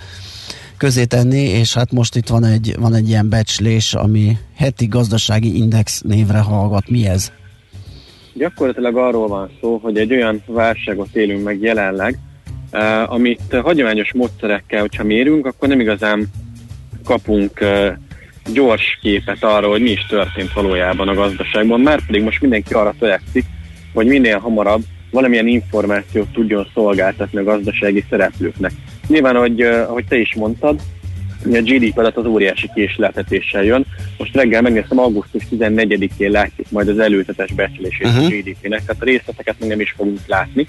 közé tenni, és hát most itt van egy, van egy ilyen becslés, ami heti gazdasági index névre hallgat. Mi ez? Gyakorlatilag arról van szó, hogy egy olyan válságot élünk meg jelenleg, uh, amit hagyományos módszerekkel, hogyha mérünk, akkor nem igazán kapunk uh, gyors képet arról, hogy mi is történt valójában a gazdaságban, már pedig most mindenki arra törekszik, hogy minél hamarabb valamilyen információt tudjon szolgáltatni a gazdasági szereplőknek. Nyilván, ahogy, ahogy te is mondtad, a GDP adat az óriási késleltetéssel jön. Most reggel megnéztem, augusztus 14-én látjuk majd az előzetes becslését uh-huh. a GDP-nek, tehát a részleteket még nem is fogunk látni.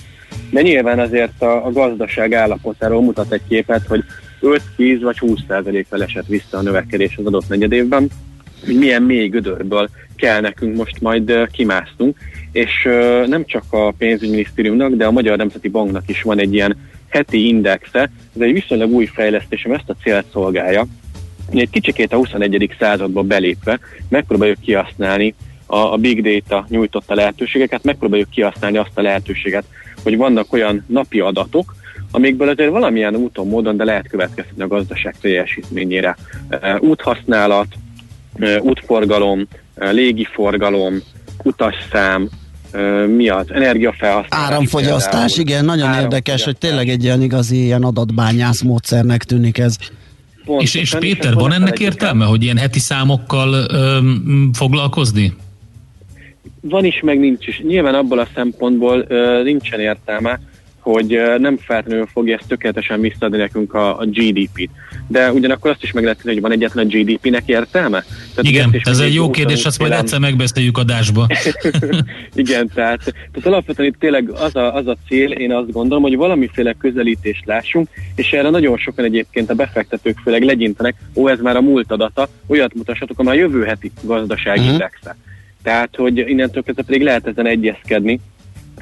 De nyilván azért a, a gazdaság állapotáról mutat egy képet, hogy 5-10 vagy 20 százalékkal esett vissza a növekedés az adott negyedévben, hogy milyen mély gödörből kell nekünk most majd kimásznunk, és nem csak a pénzügyminisztériumnak, de a Magyar Nemzeti Banknak is van egy ilyen heti indexe, ez egy viszonylag új fejlesztés, ami ezt a célt szolgálja, egy kicsikét a 21. századba belépve megpróbáljuk kihasználni a, a big data nyújtotta lehetőségeket, megpróbáljuk kihasználni azt a lehetőséget, hogy vannak olyan napi adatok, amikből azért valamilyen úton, módon, de lehet következtetni a gazdaság teljesítményére. Úthasználat, útforgalom, légiforgalom, utasszám, mi az energiafelhasználás. Áramfogyasztás, igen, nagyon érdekes, hogy tényleg egy ilyen igazi ilyen adatbányász módszernek tűnik ez. és, és Péter, van ennek értelme, hogy ilyen heti számokkal öm, foglalkozni? Van is, meg nincs is. Nyilván abból a szempontból ö, nincsen értelme, hogy nem feltétlenül fogja ezt tökéletesen visszaadni nekünk a, a GDP-t. De ugyanakkor azt is meg lehet hogy van egyetlen GDP-nek értelme? Tehát Igen, ez egy jó kérdés, azt majd egyszer megbeszéljük adásba. Igen, tehát, tehát alapvetően itt tényleg az a, az a cél, én azt gondolom, hogy valamiféle közelítést lássunk, és erre nagyon sokan egyébként a befektetők főleg legyintenek, ó, ez már a múlt adata, olyat mutassatok, amely a jövő heti gazdasági uh-huh. indexe. Tehát, hogy innentől kezdve pedig lehet ezen egyezkedni,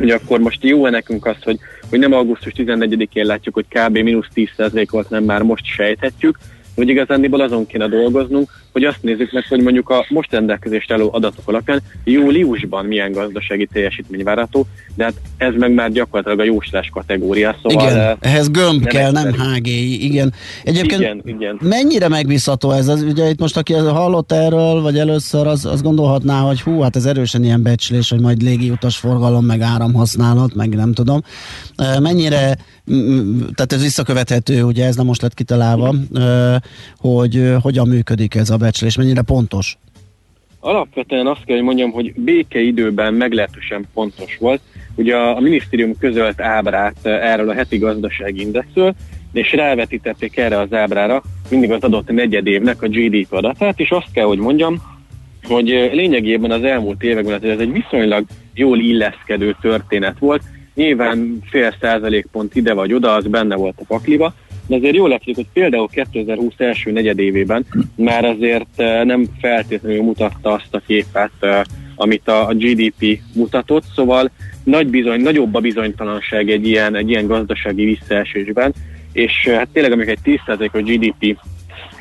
hogy akkor most jó-e nekünk az, hogy, hogy nem augusztus 14-én látjuk, hogy kb. mínusz 10% volt, nem már most sejthetjük, hogy igazándiból azon kéne dolgoznunk, hogy azt nézzük meg, hogy mondjuk a most rendelkezést álló adatok alapján júliusban milyen gazdasági teljesítmény várható, de hát ez meg már gyakorlatilag a jóslás kategória. Szóval igen, ehhez gömb nem kell, nem HGI, igen. Egyébként igen, igen. mennyire megbízható ez? Az, ugye itt most aki hallott erről, vagy először, az, az gondolhatná, hogy hú, hát ez erősen ilyen becslés, hogy majd légi utasforgalom, meg áramhasználat, meg nem tudom. Mennyire tehát ez visszakövethető, ugye ez nem most lett kitalálva, hogy hogyan működik ez a becslés, mennyire pontos? Alapvetően azt kell, hogy mondjam, hogy békeidőben meglehetősen pontos volt. Ugye a, a minisztérium közölt ábrát erről a heti gazdasági indexről, és rávetítették erre az ábrára mindig az adott negyed évnek a GDP adatát, és azt kell, hogy mondjam, hogy lényegében az elmúlt években ez egy viszonylag jól illeszkedő történet volt, Nyilván fél százalékpont ide vagy oda, az benne volt a pakliba, de azért jól látszik, hogy például 2020 első negyedévében már azért eh, nem feltétlenül mutatta azt a képet, eh, amit a GDP mutatott, szóval nagy bizony, nagyobb a bizonytalanság egy ilyen, egy ilyen gazdasági visszaesésben, és eh, hát tényleg amikor egy 10%-os GDP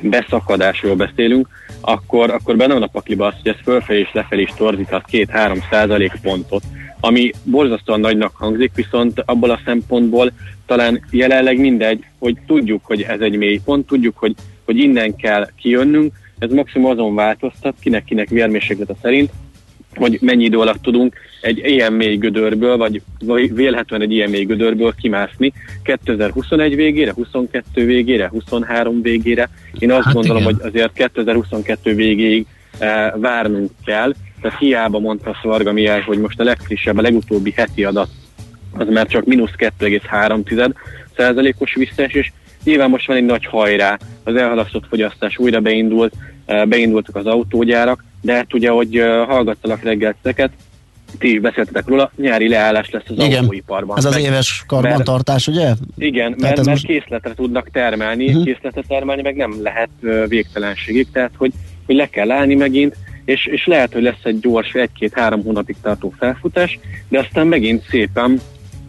beszakadásról beszélünk, akkor, akkor benne van a pakliba az, hogy ez fölfelé és lefelé is torzíthat 2-3 százalék pontot ami borzasztóan nagynak hangzik, viszont abból a szempontból talán jelenleg mindegy, hogy tudjuk, hogy ez egy mély pont, tudjuk, hogy, hogy innen kell kijönnünk, ez maximum azon változtat, kinek-kinek vérmérséklete szerint, hogy mennyi idő alatt tudunk egy ilyen mély gödörből, vagy vélhetően egy ilyen mély gödörből kimászni 2021 végére, 22 végére, 23 végére. Én azt Hát gondolom, igen. hogy azért 2022 végéig eh, várnunk kell, tehát hiába mondta Szvarga Mihály, hogy most a legfrissebb, a legutóbbi heti adat az már csak mínusz 2,3 százalékos visszaesés. Nyilván most van egy nagy hajrá, az elhalasztott fogyasztás újra beindult, eh, beindultak az autógyárak, de hát ugye, hogy eh, hallgattalak reggelteket, ti is beszéltetek róla, nyári leállás lesz az Igen, autóiparban. ez az Meg- éves karbantartás, ugye? igen, Tehát mert, mert most- készletre tudnak termelni, Mhm. uh-huh. készletre termelni meg nem lehet ö, végtelenségig, tehát hogy, hogy le kell állni megint, és, és lehet, hogy lesz egy gyors, egy-két-három hónapig tartó felfutás, de aztán megint szépen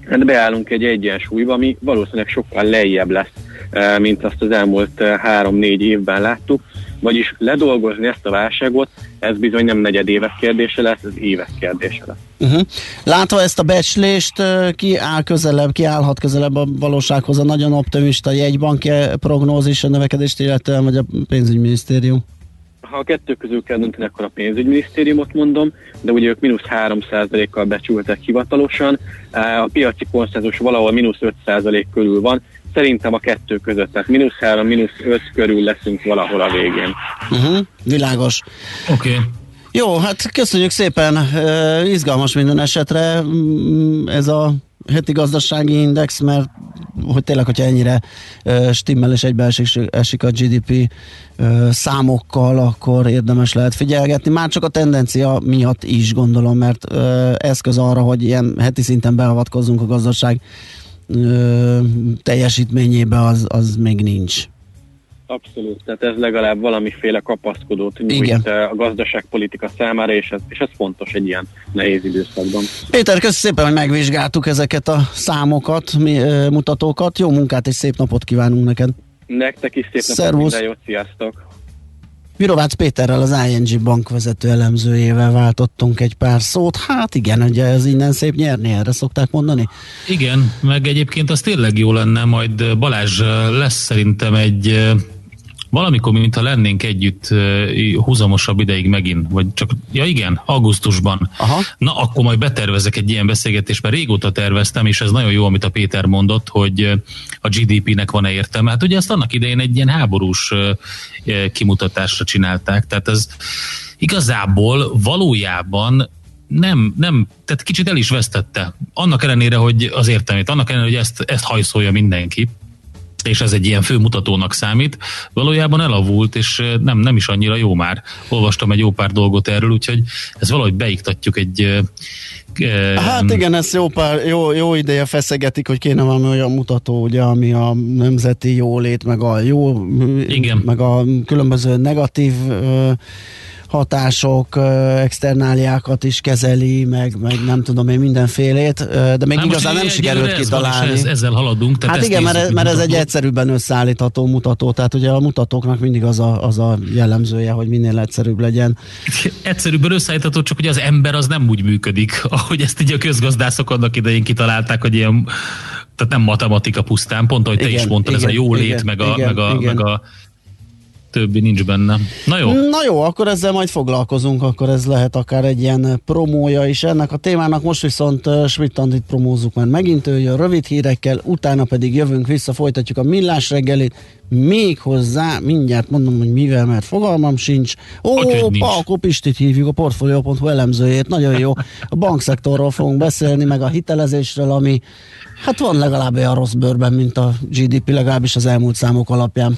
hát beállunk egy egyensúlyba, ami valószínűleg sokkal lejjebb lesz, ö, mint azt az elmúlt ö, három-négy évben láttuk, vagyis ledolgozni ezt a válságot, ez bizony nem negyedévek kérdése lesz, ez évek kérdése lesz. Uh-huh. Látva ezt a becslést, ö, ki áll közelebb, ki állhat közelebb a valósághoz a nagyon optimista jegybanki prognózis a növekedést illetően, vagy a pénzügyminisztérium? Ha a kettő közül kell dönteni, akkor a pénzügyminisztériumot mondom, de ugye ők mínusz 3%-kal becsültek hivatalosan, a piaci konszenzus valahol mínusz 5% körül van, szerintem a kettő között, tehát mínusz 3, mínusz 5 körül leszünk valahol a végén. Uh-huh. Világos. Oké. Okay. Jó, hát köszönjük szépen, uh, izgalmas minden esetre mm, ez a heti gazdasági index, mert hogy tényleg, hogyha ennyire uh, stimmel és egybeesik esik a GDP számokkal, akkor érdemes lehet figyelgetni. Már csak a tendencia miatt is gondolom, mert uh, eszköz arra, hogy ilyen heti szinten beavatkozzunk a gazdaság teljesítményébe, az, az még nincs. Abszolút, tehát ez legalább valamiféle kapaszkodót nyújt Igen. eh, a gazdaságpolitika számára, és ez, és ez fontos egy ilyen nehéz időszakban. Péter, köszönöm szépen, hogy megvizsgáltuk ezeket a számokat, mi, ö, mutatókat. Jó munkát és szép napot kívánunk neked. Nektek is szép napot, Szervusz. minden jót, sziasztok! Virovácz Péterrel, az ING bank vezető elemzőjével váltottunk egy pár szót. Hát igen, ugye ez innen szép nyerni, erre szokták mondani. Igen, meg egyébként az tényleg jó lenne, majd Balázs lesz szerintem egy valamikor, mintha lennénk együtt húzamosabb ideig megint, vagy csak, ja igen, augusztusban. Aha. Na, akkor majd betervezek egy ilyen beszélgetést, mert régóta terveztem, és ez nagyon jó, amit a Péter mondott, hogy a GDP-nek van-e értelme. Hát ugye ezt annak idején egy ilyen háborús kimutatásra csinálták, tehát ez igazából valójában nem, nem, tehát kicsit el is vesztette. Annak ellenére, hogy az értelmét, annak ellenére, hogy ezt, ezt hajszolja mindenki, és ez egy ilyen főmutatónak számít, valójában elavult, és nem, nem is annyira jó már. Olvastam egy jó pár dolgot erről, úgyhogy ez valahogy beiktatjuk egy... Hát igen, ezt jó, pár, jó, jó ideje feszegetik, hogy kéne valami olyan mutató, ugye, ami a nemzeti jólét, meg a jó, igen. meg a különböző negatív hatások, externáliákat is kezeli, meg, meg nem tudom én mindenfélét, de még Na, igazán nem sikerült kitalálni. Ez, ezzel haladunk. Tehát hát igen, mert, mert ez egy egyszerűbben összeállítható mutató, tehát ugye a mutatóknak mindig az a, az a jellemzője, hogy minél egyszerűbb legyen. Egyszerűbben összeállítható, csak hogy az ember az nem úgy működik, ahogy ezt így a közgazdászok annak idején kitalálták, hogy ilyen tehát nem matematika pusztán, pont ahogy te igen, is mondtad, igen, ez a jólét, igen, meg, a, igen, meg, a, igen. meg a többi nincs benne. Na jó. Na jó, akkor ezzel majd foglalkozunk, akkor ez lehet akár egy ilyen promója is ennek a témának. Most viszont Schmidt-Andit promózzuk már megint, ő jön rövid hírekkel, utána pedig jövünk vissza, folytatjuk a millás reggelit, még hozzá, mindjárt mondom, hogy mivel, mert fogalmam sincs. Ó, Palko Pistit hívjuk, a Portfolio.hu elemzőjét, nagyon jó. A bankszektorról fogunk beszélni, meg a hitelezésről, ami hát van legalább olyan rossz bőrben, mint a GDP, legalábbis az elmúlt számok alapján.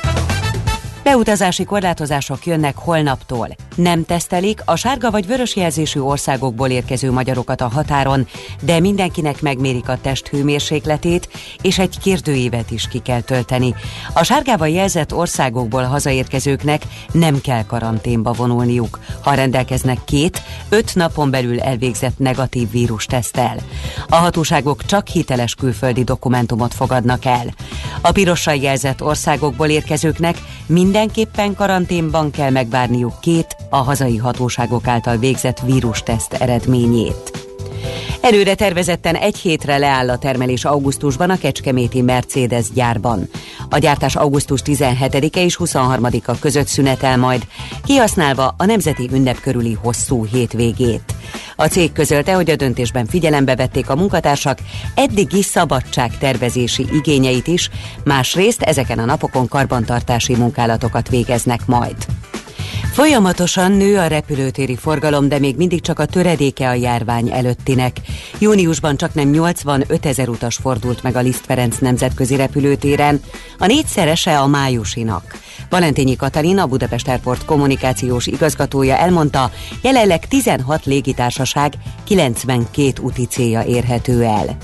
Beutazási korlátozások jönnek holnaptól. Nem tesztelik a sárga vagy vörös jelzésű országokból érkező magyarokat a határon, de mindenkinek megmérik a test hőmérsékletét, és egy kérdőívet is ki kell tölteni. A sárgával jelzett országokból hazaérkezőknek nem kell karanténba vonulniuk, ha rendelkeznek két, öt napon belül elvégzett negatív vírustesztel. A hatóságok csak hiteles külföldi dokumentumot fogadnak el. A pirossal jelzett országokból érkezőknek mindenképpen karanténban kell megvárniuk két a hazai hatóságok által végzett vírusteszt eredményét. Előre tervezetten egy hétre leáll a termelés augusztusban a Kecskeméti Mercedes gyárban. A gyártás augusztus 17-e és 23-a között szünetel majd, kihasználva a nemzeti ünnep körüli hosszú hétvégét. A cég közölte, hogy a döntésben figyelembe vették a munkatársak eddigi szabadságtervezési igényeit is, másrészt ezeken a napokon karbantartási munkálatokat végeznek majd. Folyamatosan nő a repülőtéri forgalom, de még mindig csak a töredéke a járvány előttinek. Júniusban csak nem 85 ezer utas fordult meg a Liszt Ferenc nemzetközi repülőtéren, a négyszerese a májusinak. Valentényi Katalin, a Budapest Airport kommunikációs igazgatója elmondta, jelenleg 16 légitársaság 92 úti célja érhető el.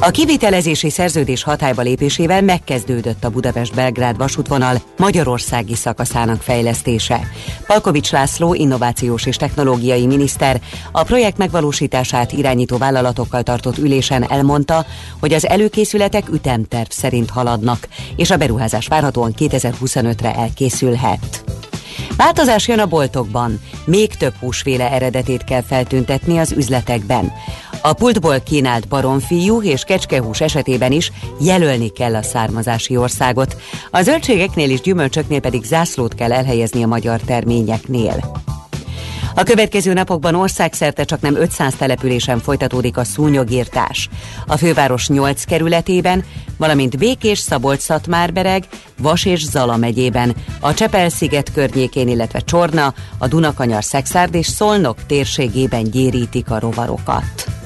A kivitelezési szerződés hatályba lépésével megkezdődött a Budapest-Belgrád vasútvonal magyarországi szakaszának fejlesztése. Palkovics László, innovációs és technológiai miniszter a projekt megvalósítását irányító vállalatokkal tartott ülésen elmondta, hogy az előkészületek ütemterv szerint haladnak, és a beruházás várhatóan 2025-re elkészülhet. Változás jön a boltokban. Még több húsféle eredetét kell feltüntetni az üzletekben. A pultból kínált baromfiú és kecskehús esetében is jelölni kell a származási országot. A zöldségeknél és gyümölcsöknél pedig zászlót kell elhelyezni a magyar terményeknél. A következő napokban országszerte csak nem 500 településen folytatódik a szúnyogírtás. A főváros 8 kerületében, valamint Békés, szabolcs szatmárbereg Vas és Zala megyében, a Csepel-sziget környékén, illetve Csorna, a Dunakanyar, Szexárd és Szolnok térségében gyérítik a rovarokat.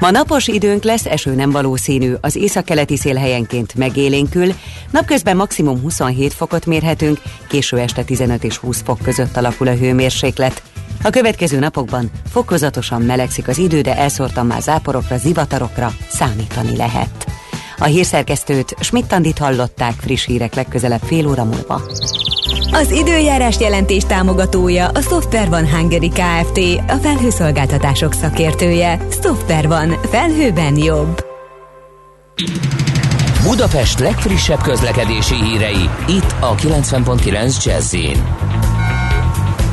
Ma napos időnk lesz, eső nem valószínű, az északkeleti szél helyenként megélénkül, napközben maximum 27 fokot mérhetünk, késő este 15 és 20 fok között alakul a hőmérséklet. A következő napokban fokozatosan melegszik az idő, de elszórtan már záporokra, zivatarokra számítani lehet. A hírszerkesztőt Schmidt-Tandit hallották friss hírek legközelebb fél óra múlva. Az időjárás jelentés támogatója a Software van Hungary Kft. A felhőszolgáltatások szakértője. Software van. Felhőben jobb. Budapest legfrissebb közlekedési hírei, itt a 90.9 jazz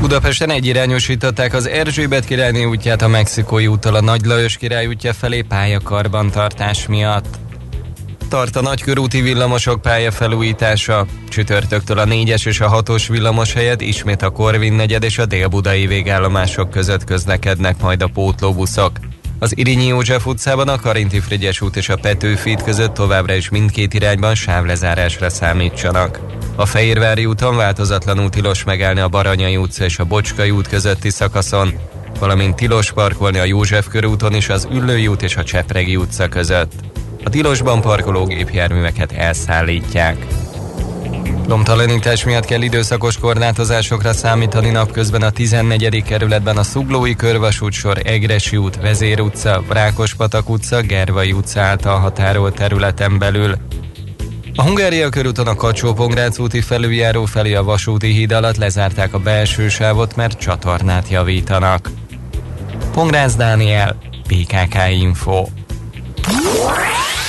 Budapesten egyirányosították az Erzsébet királyné útját a Mexikói úttal a Nagy Lajos király útja felé pályakarbantartás miatt. Tart a nagykörúti villamosok pályafelújítása. Csütörtöktől a 4-es és a 6-os villamos helyett ismét a Korvin negyed és a délbudai végállomások között közlekednek majd a pótlóbuszok. Az Irinyi József utcában a Karinti Frigyes út és a Petőfi között továbbra is mindkét irányban sávlezárásra számítsanak. A Fehérvári úton változatlanul tilos megállni a Baranyai utca és a Bocskai út közötti szakaszon, valamint tilos parkolni a József körúton és az Üllői út és a Csepregi utca között. A tilosban parkoló gépjárműveket elszállítják. Lomtalanítás miatt kell időszakos korlátozásokra számítani napközben a 14. kerületben a Szuglói körvasútsor, Egresi út, Vezér utca, Rákospatak utca, Gervai utca által határolt területen belül. A Hungária körúton a kacsó úti felüljáró felé a vasúti híd alatt lezárták a belső sávot, mert csatornát javítanak. Pongrász Dániel, PKK Info.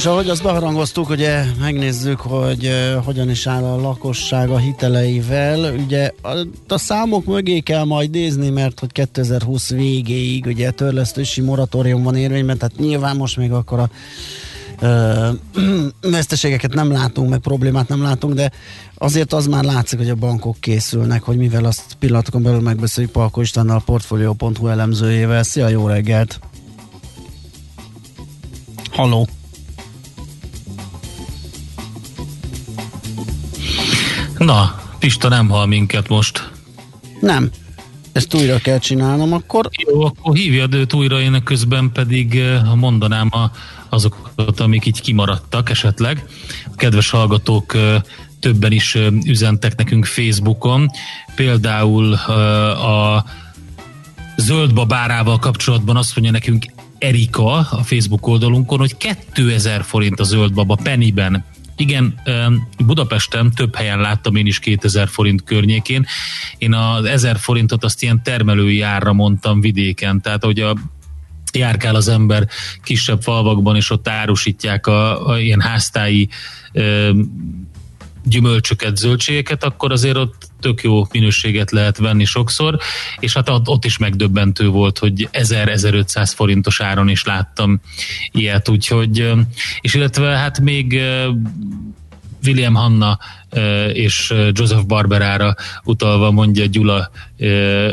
Nos, ahogy azt beharangoztuk, ugye megnézzük, hogy uh, hogyan is áll a lakosság a hiteleivel. Ugye a, a számok mögé kell majd nézni, mert hogy 2020 végéig ugye törlesztési moratórium van érvényben, tehát nyilván most még akkor a uh, veszteségeket nem látunk, meg problémát nem látunk, de azért az már látszik, hogy a bankok készülnek, hogy mivel azt pillanatokon belül megbeszéljük Palko Istvánnal, a Portfolio.hu elemzőjével. Szia, jó reggelt! Haló! Na, Pista nem hal minket most. Nem. Ezt újra kell csinálnom akkor. Jó, akkor hívjad őt újra, én közben pedig eh, mondanám a, azokat, amik így kimaradtak esetleg. A kedves hallgatók eh, többen is eh, üzentek nekünk Facebookon. Például a zöld babárával kapcsolatban azt mondja nekünk Erika a Facebook oldalunkon, hogy 2000 forint a zöld baba pennyben igen, Budapesten több helyen láttam én is 2000 forint környékén. Én az 1000 forintot azt ilyen termelői árra mondtam vidéken, tehát hogy a járkál az ember kisebb falvakban, és ott árusítják a, a ilyen háztályi ö, gyümölcsöket, zöldségeket, akkor azért ott tök jó minőséget lehet venni sokszor, és hát ott is megdöbbentő volt, hogy 1000-1500 forintos áron is láttam ilyet, úgyhogy, és illetve hát még William Hanna és Joseph Barberára utalva mondja Gyula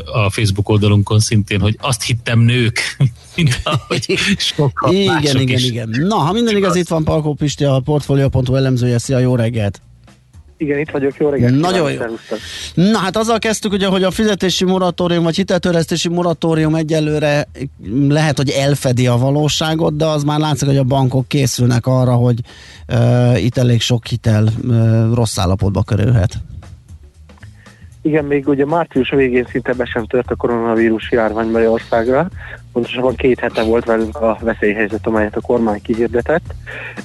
a Facebook oldalunkon szintén, hogy azt hittem nők, mint ahogy sokan Igen, igen, is. igen. Na, ha minden igaz, itt van Palkó Pisti, a Portfolio.hu elemzője. Szia, jó reggelt! Igen, itt vagyok, jó reggelt. Nagyon jó. Na hát azzal kezdtük, ugye, hogy a fizetési moratórium vagy hiteltörlesztési moratórium egyelőre lehet, hogy elfedi a valóságot, de az már látszik, hogy a bankok készülnek arra, hogy uh, itt elég sok hitel uh, rossz állapotba kerülhet. Igen, még ugye március végén szinte be sem tört a koronavírus járvány Magyarországra. Pontosabban két hete volt velünk a veszélyhelyzet, amelyet a kormány kihirdetett,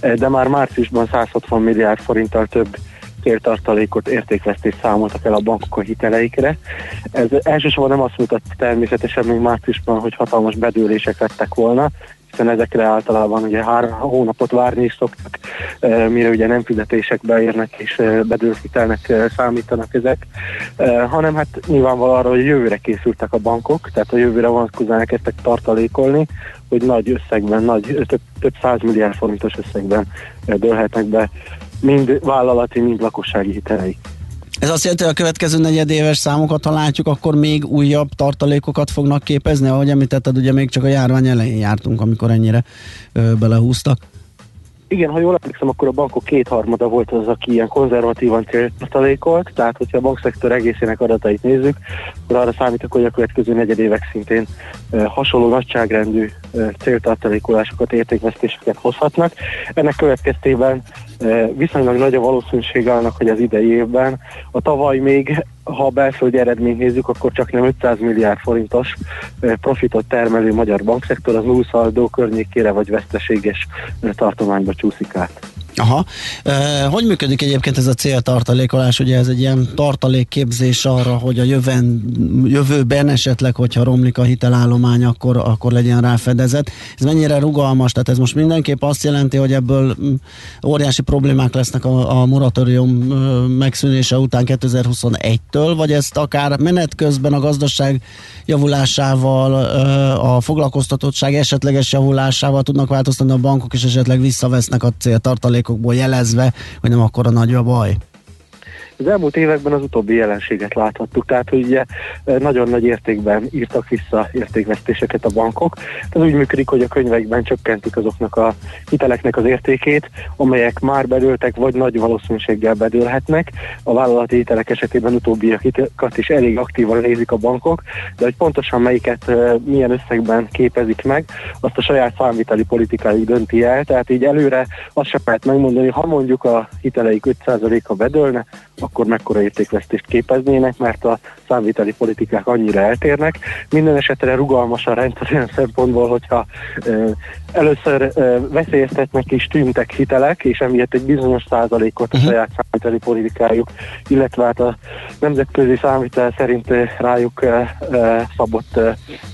de már márciusban 160 milliárd forinttal több céltartalékot, értékvesztést számoltak el a bankok a hiteleikre. Ez elsősorban nem azt mutatta természetesen még márciusban, hogy hatalmas bedőlések lettek volna, hiszen ezekre általában ugye három hónapot várni is szoktak, mire ugye nem fizetések beérnek és bedőlt hitelnek eh, számítanak ezek, hanem hát nyilvánvalóan arra, hogy jövőre készültek a bankok, tehát a jövőre vonatkozóan elkezdtek tartalékolni, hogy nagy összegben, nagy, több, több milliárd forintos összegben dőlhetnek be mind vállalati, mind lakossági hitelei. Ez azt jelenti, hogy a következő negyedéves számokat, ha látjuk, akkor még újabb tartalékokat fognak képezni, ahogy említetted, ugye még csak a járvány elején jártunk, amikor ennyire ö, belehúztak. Igen, ha jól emlékszem, akkor a bankok kétharmada volt az, aki ilyen konzervatívan céltartalékolt, tehát hogyha a bankszektor egészének adatait nézzük, akkor arra számítok, hogy a következő negyedévek szintén e, hasonló nagyságrendű e, céltartalékolásokat, értékvesztéseket hozhatnak. Ennek következtében viszonylag nagy a valószínűség annak, hogy az idei évben a tavaly még ha a belföldi eredményt nézzük, akkor csak nem 500 milliárd forintos eh, profitot termelő magyar bankszektor az nullszaldó környékére vagy veszteséges eh, tartományba csúszik át. Aha. E, hogy működik egyébként ez a céltartalékolás? Ugye ez egy ilyen tartalékképzés arra, hogy a jövőn, jövőben esetleg, hogyha romlik a hitelállomány, akkor, akkor legyen rá fedezet. Ez mennyire rugalmas? Tehát ez most mindenképp azt jelenti, hogy ebből mm, óriási problémák lesznek a, a moratórium megszűnése után 2021-től, vagy ezt akár menet közben a gazdaság javulásával, a foglalkoztatottság esetleges javulásával tudnak változtatni a bankok, és esetleg visszavesznek a céltartalékokból jelezve, hogy nem akkora nagy a baj. Az elmúlt években az utóbbi jelenséget láthattuk, tehát hogy ugye eh, nagyon nagy értékben írtak vissza értékvesztéseket a bankok. Ez úgy működik, hogy a könyvekben csökkentik azoknak a hiteleknek az értékét, amelyek már bedőltek, vagy nagy valószínűséggel bedőlhetnek. A vállalati hitelek esetében utóbbiakat is elég aktívan nézik a bankok, de hogy pontosan melyiket eh, milyen összegben képezik meg, azt a saját számviteli politikájuk dönti el, tehát így előre azt sem lehet megmondani, ha mondjuk a hiteleik 5%-a bedőlne, akkor mekkora értékvesztést képeznének, mert a számviteli politikák annyira eltérnek. Minden esetre rugalmas a rendszer olyan szempontból, hogyha ö, először ö, veszélyeztetnek is tűntek hitelek, és emiatt egy bizonyos százalékot a saját számviteli politikájuk, illetve hát a nemzetközi számvitel szerint rájuk ö, ö, szabott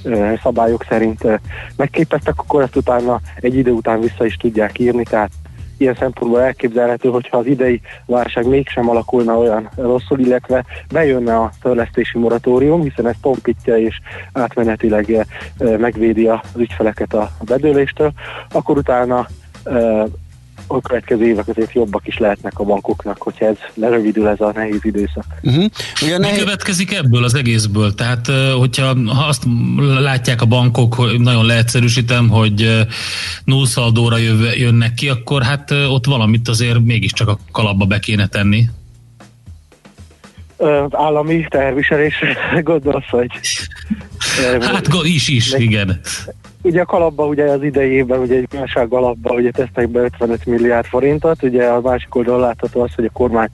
ö, szabályok szerint ö, megképeztek, akkor ezt utána egy idő után vissza is tudják írni, tehát ilyen szempontból elképzelhető, hogyha az idei válság mégsem alakulna olyan rosszul, illetve bejönne a törlesztési moratórium, hiszen ez tompítja és átmenetileg eh, megvédi az ügyfeleket a bedőléstől, akkor utána eh, a következő évek azért jobbak is lehetnek a bankoknak, hogyha ez lerövidül ez a nehéz időszak. Uh-huh. Ugye nehéz... Mi következik ebből az egészből? Tehát, hogyha ha azt látják a bankok, hogy nagyon leegyszerűsítem, hogy nullszaldóra jönnek ki, akkor hát ott valamit azért mégiscsak a kalapba be kéne tenni. Állami terviselésre gondolsz, hogy... Hát is, is, igen ugye a kalapba ugye az idei évben ugye egy válság alapba ugye tesznek be 55 milliárd forintot, ugye a másik oldalon látható az, hogy a kormány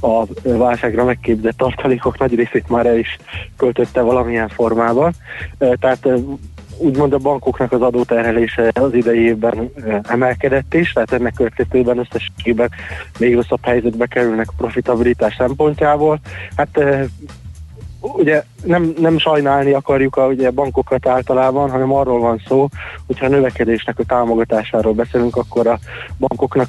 a válságra megképzett tartalékok nagy részét már el is költötte valamilyen formában. Tehát úgymond a bankoknak az adóterhelése az idei évben emelkedett is, tehát ennek következtében összességében még rosszabb helyzetbe kerülnek a profitabilitás szempontjából. Hát ugye nem, nem sajnálni akarjuk a ugye, bankokat általában, hanem arról van szó, hogyha a növekedésnek a támogatásáról beszélünk, akkor a bankoknak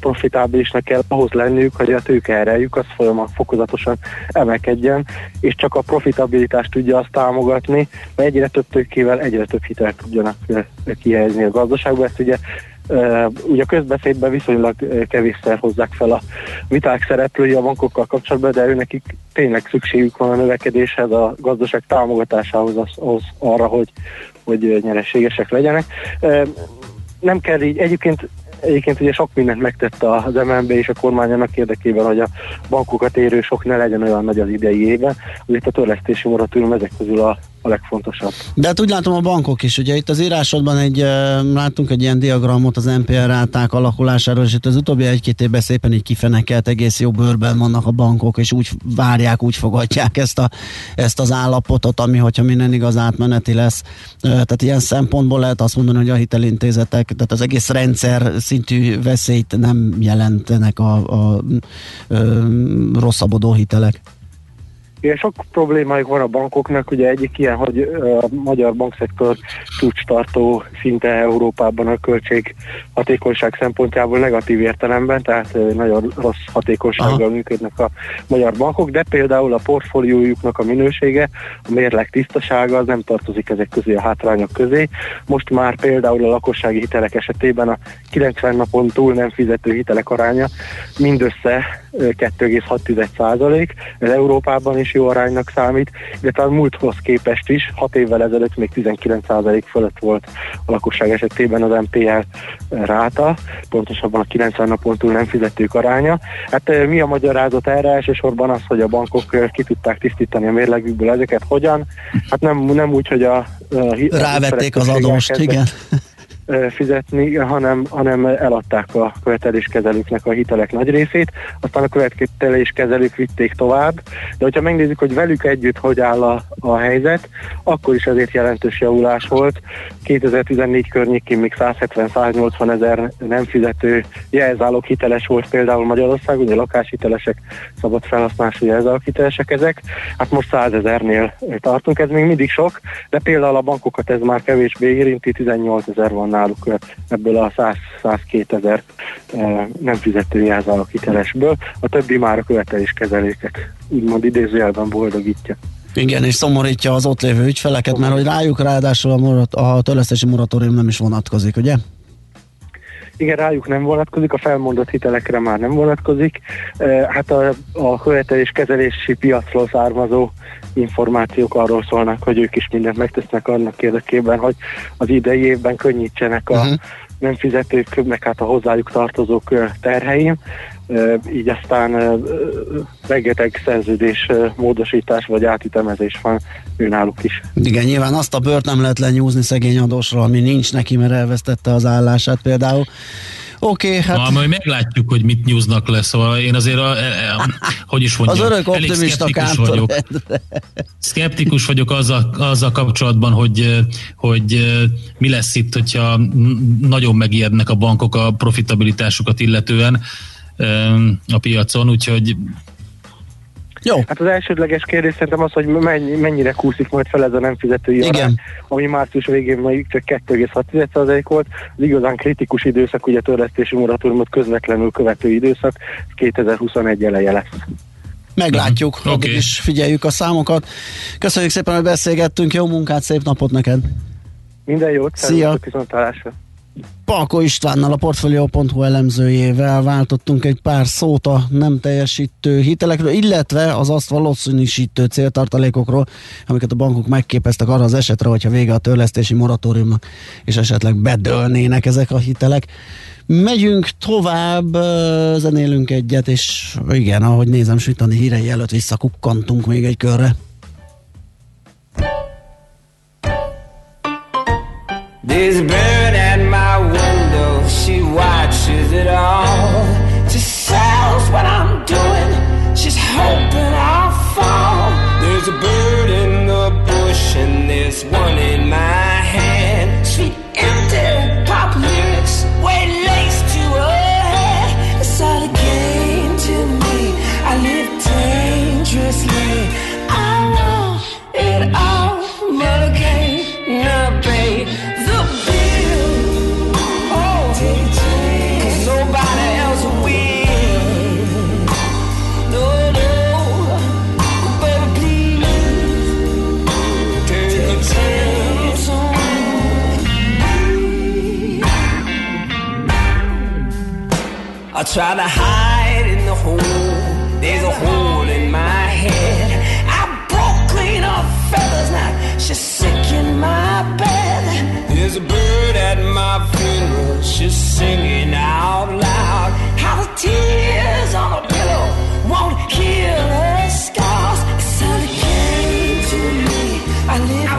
profitábilisnek kell ahhoz lenniük, hogy a tőkeerejük az folyamat fokozatosan emelkedjen, és csak a profitabilitást tudja azt támogatni, mert egyre több tőkével egyre több hitelt tudjanak kihelyezni a gazdaságba. Ezt ugye ugye a közbeszédben viszonylag kevésszer hozzák fel a viták szereplői a bankokkal kapcsolatban, de őnekik tényleg szükségük van a növekedéshez, a gazdaság támogatásához az, az arra, hogy, hogy nyereségesek legyenek. Nem kell így, egyébként Egyébként ugye sok mindent megtett az MNB és a kormány annak érdekében, hogy a bankokat érő sok ne legyen olyan nagy az idei évben. Ugye a törlesztési moratórium ezek közül a a legfontosabb. De hát úgy látom a bankok is, ugye itt az írásodban egy, láttunk egy ilyen diagramot az NPL ráták alakulásáról, és itt az utóbbi egy-két évben szépen így kifenekelt, egész jó bőrben vannak a bankok, és úgy várják, úgy fogadják ezt, a, ezt az állapotot, ami, hogyha minden igaz átmeneti lesz. Eh, Tehát ilyen szempontból lehet azt mondani, hogy a hitelintézetek, tehát az egész rendszer szintű veszélyt nem jelentenek a, a, a rosszabbodó hitelek. Igen, sok problémájuk van a bankoknak, ugye egyik ilyen, hogy a magyar bankszektor csúcstartó szinte Európában a költség hatékonyság szempontjából negatív értelemben, tehát nagyon rossz hatékonysággal működnek a magyar bankok, de például a portfóliójuknak a minősége, a mérleg tisztasága az nem tartozik ezek közé a hátrányok közé. Most már például a lakossági hitelek esetében a 90 napon túl nem fizető hitelek aránya mindössze 2,6 százalék, ez Európában is jó aránynak számít, de talán múlthoz képest is, 6 évvel ezelőtt még 19 százalék fölött volt a lakosság esetében az MPL ráta, pontosabban a 90 napon túl nem fizetők aránya. Hát mi a magyarázat erre? Elsősorban az, hogy a bankok ki tudták tisztítani a mérlegükből ezeket. Hogyan? Hát nem, nem úgy, hogy a, a Rávették az adóst, igen. Fizetni, hanem, hanem eladták a követeléskezelőknek a hitelek nagy részét, aztán a követeléskezelők vitték tovább, de hogyha megnézzük, hogy velük együtt hogy áll a, a helyzet, akkor is ezért jelentős javulás volt. 2014 környékén még 170-180 ezer nem fizető jelzálók hiteles volt például Magyarország, ugye lakáshitelesek, szabad felhasználású jelzálók hitelesek ezek, hát most 100 ezernél tartunk, ez még mindig sok, de például a bankokat ez már kevésbé érinti, 18 ezer van náluk ebből a 100-102 ezer nem fizető jelzálók hitelesből, a többi már a követeléskezelőket úgymond idézőjelben boldogítja. Igen, és szomorítja az ott lévő ügyfeleket, mert hogy rájuk ráadásul a, morat, a törlesztési moratórium nem is vonatkozik, ugye? Igen, rájuk nem vonatkozik, a felmondott hitelekre már nem vonatkozik. Eh, Hát a, a követelés kezelési piacról származó információk arról szólnak, hogy ők is mindent megtesznek annak érdekében, hogy az idei évben könnyítsenek a uh-huh. nem fizetők, meg hát a hozzájuk tartozók ö, terheim. Így aztán rengeteg szerződés módosítás vagy átütemezés van őnáluk is. Igen, nyilván azt a bört nem lehet lenyúzni szegény adósról, ami nincs neki, mert elvesztette az állását például. Oké, okay, hát... Na, majd meglátjuk, hogy mit nyúznak le, szóval én azért, a, a, a, hogy is mondjam, Az örök elég szkeptikus vagyok. Szkeptikus vagyok azzal, azzal kapcsolatban, hogy, hogy mi lesz itt, hogyha nagyon megijednek a bankok a profitabilitásukat illetően a piacon, úgyhogy Jó. Hát az elsődleges kérdés szerintem az, hogy mennyi, mennyire kúszik majd fel ez a nem fizetői arány, ami március végén még csak 2,6% volt. Az igazán kritikus időszak, ugye törlesztési moratóriumot közvetlenül követő időszak, ez 2021 eleje lesz. Meglátjuk, uh-huh. addig is figyeljük a számokat. Köszönjük szépen, hogy beszélgettünk, jó munkát, szép napot neked! Minden jót, Szia. viszontlátásra! Palko Istvánnal, a Portfolio.hu elemzőjével váltottunk egy pár szót a nem teljesítő hitelekről, illetve az azt valószínűsítő céltartalékokról, amiket a bankok megképeztek arra az esetre, hogyha vége a törlesztési moratóriumnak, és esetleg bedőlnének ezek a hitelek. Megyünk tovább, zenélünk egyet, és igen, ahogy nézem, sütani hírei előtt visszakukkantunk még egy körre. Bird hoping try to hide in the hole. There's a hole in my head. I broke clean off feathers now. She's sick in my bed. There's a bird at my funeral. She's singing out loud. How the tears on a pillow won't heal her scars. All a game to me. I live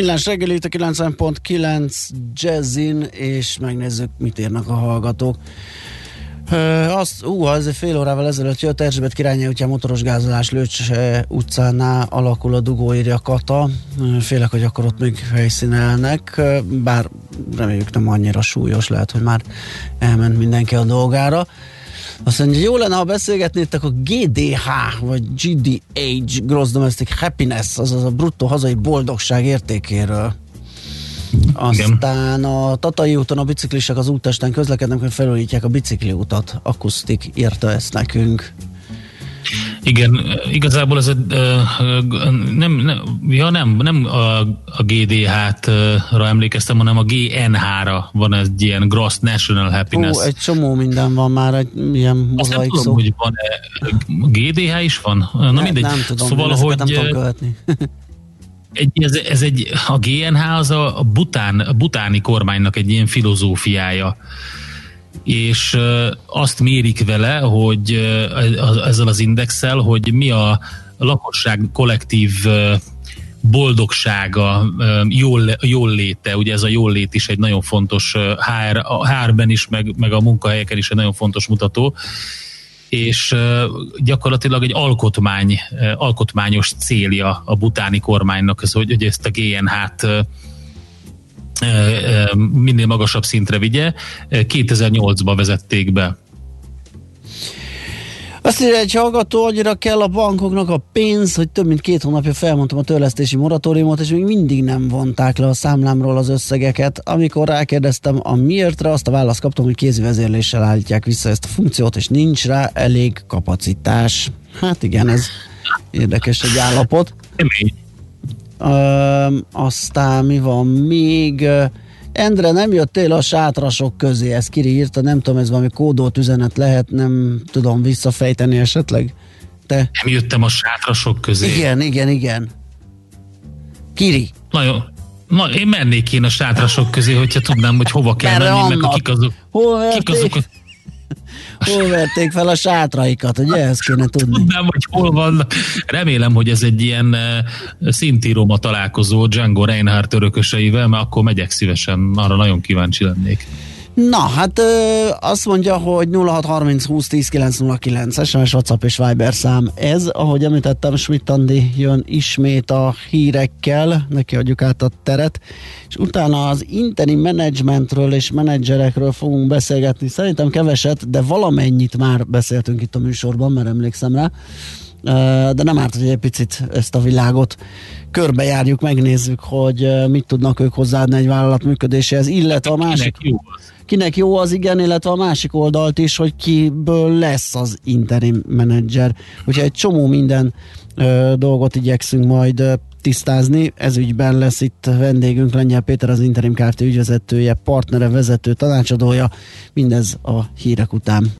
millás reggeli, itt a 90.9 Jazzin, és megnézzük, mit írnak a hallgatók. Ö, azt, ú, ez egy fél órával ezelőtt jött Erzsébet királyi útján motoros gázolás Lőcs utcánál alakul a dugó, írja Kata. Félek, hogy akkor ott még helyszínelnek, bár reméljük nem annyira súlyos, lehet, hogy már elment mindenki a dolgára. Azt mondja, jó lenne, ha beszélgetnétek a GDH, vagy GDH, Gross Domestic Happiness, azaz a bruttó hazai boldogság értékéről. Aztán a Tatai úton a biciklisek az úttesten közlekednek, hogy felújítják a bicikliutat. Akusztik írta ezt nekünk. Igen, igazából ez ö, nem, nem, ja nem, nem a, a GDH-ra emlékeztem, hanem a GNH-ra van egy ilyen Gross National Happiness. Ó, egy csomó minden van már, egy ilyen Azt nem tudom, szó. hogy van GDH is van? Na Ne- mindegy. Nem tudom, szóval, hogy nem tudom követni. egy, ez, ez egy, a GNH az a, a, bután, a butáni kormánynak egy ilyen filozófiája és azt mérik vele, hogy ezzel az indexel, hogy mi a lakosság kollektív boldogsága, jól, jól léte, ugye ez a jól lét is egy nagyon fontos HR, a HR-ben is, meg, meg a munkahelyeken is egy nagyon fontos mutató, és gyakorlatilag egy alkotmány, alkotmányos célja a butáni kormánynak, hogy, hogy ezt a GNH-t minél magasabb szintre vigye. Ö, 2008-ban vezették be. Azt írja egy hallgató, annyira kell a bankoknak a pénz, hogy több mint két hónapja felmondtam a törlesztési moratóriumot, és még mindig nem vonták le a számlámról az összegeket. Amikor rákérdeztem a miértre, azt a választ kaptam, hogy kézi vezérléssel állítják vissza ezt a funkciót, és nincs rá elég kapacitás. Hát igen, ez érdekes egy állapot. Ö, aztán mi van még? Endre, nem jöttél a sátrasok közé, ez Kiri írta, nem tudom, ez valami kódolt üzenet lehet, nem tudom visszafejteni esetleg. Te? Nem jöttem a sátrasok közé. Igen, igen, igen. Kiri. Nagyon. Na, én mennék én a sátrasok közé, hogyha tudnám, hogy hova kell Merre menni, meg vannak? kik azok, Hol kik azok, verték, hol verték fel a sátraikat, ugye? Ezt kéne tudni. tudnám, hogy hol van. Remélem, hogy ez egy ilyen uh, szinti Roma találkozó Django Reinhardt örököseivel, mert akkor megyek szívesen, arra nagyon kíváncsi lennék. Na, hát ö, azt mondja, hogy 0630 20 10 909 SMS, WhatsApp és Viber szám ez. Ahogy említettem, Schmidt jön ismét a hírekkel, neki adjuk át a teret, és utána az interi menedzsmentről és menedzserekről fogunk beszélgetni. Szerintem keveset, de valamennyit már beszéltünk itt a műsorban, mert emlékszem rá. De nem árt, hogy egy picit ezt a világot körbejárjuk, megnézzük, hogy mit tudnak ők hozzáadni egy vállalat működéséhez, illetve a másik... jó Kinek jó az igen, illetve a másik oldalt is, hogy kiből lesz az interim menedzser. Úgyhogy egy csomó minden ö, dolgot igyekszünk majd ö, tisztázni. Ez ügyben lesz itt vendégünk Lengyel Péter, az Interim Kft. ügyvezetője, partnere, vezető, tanácsadója. Mindez a hírek után.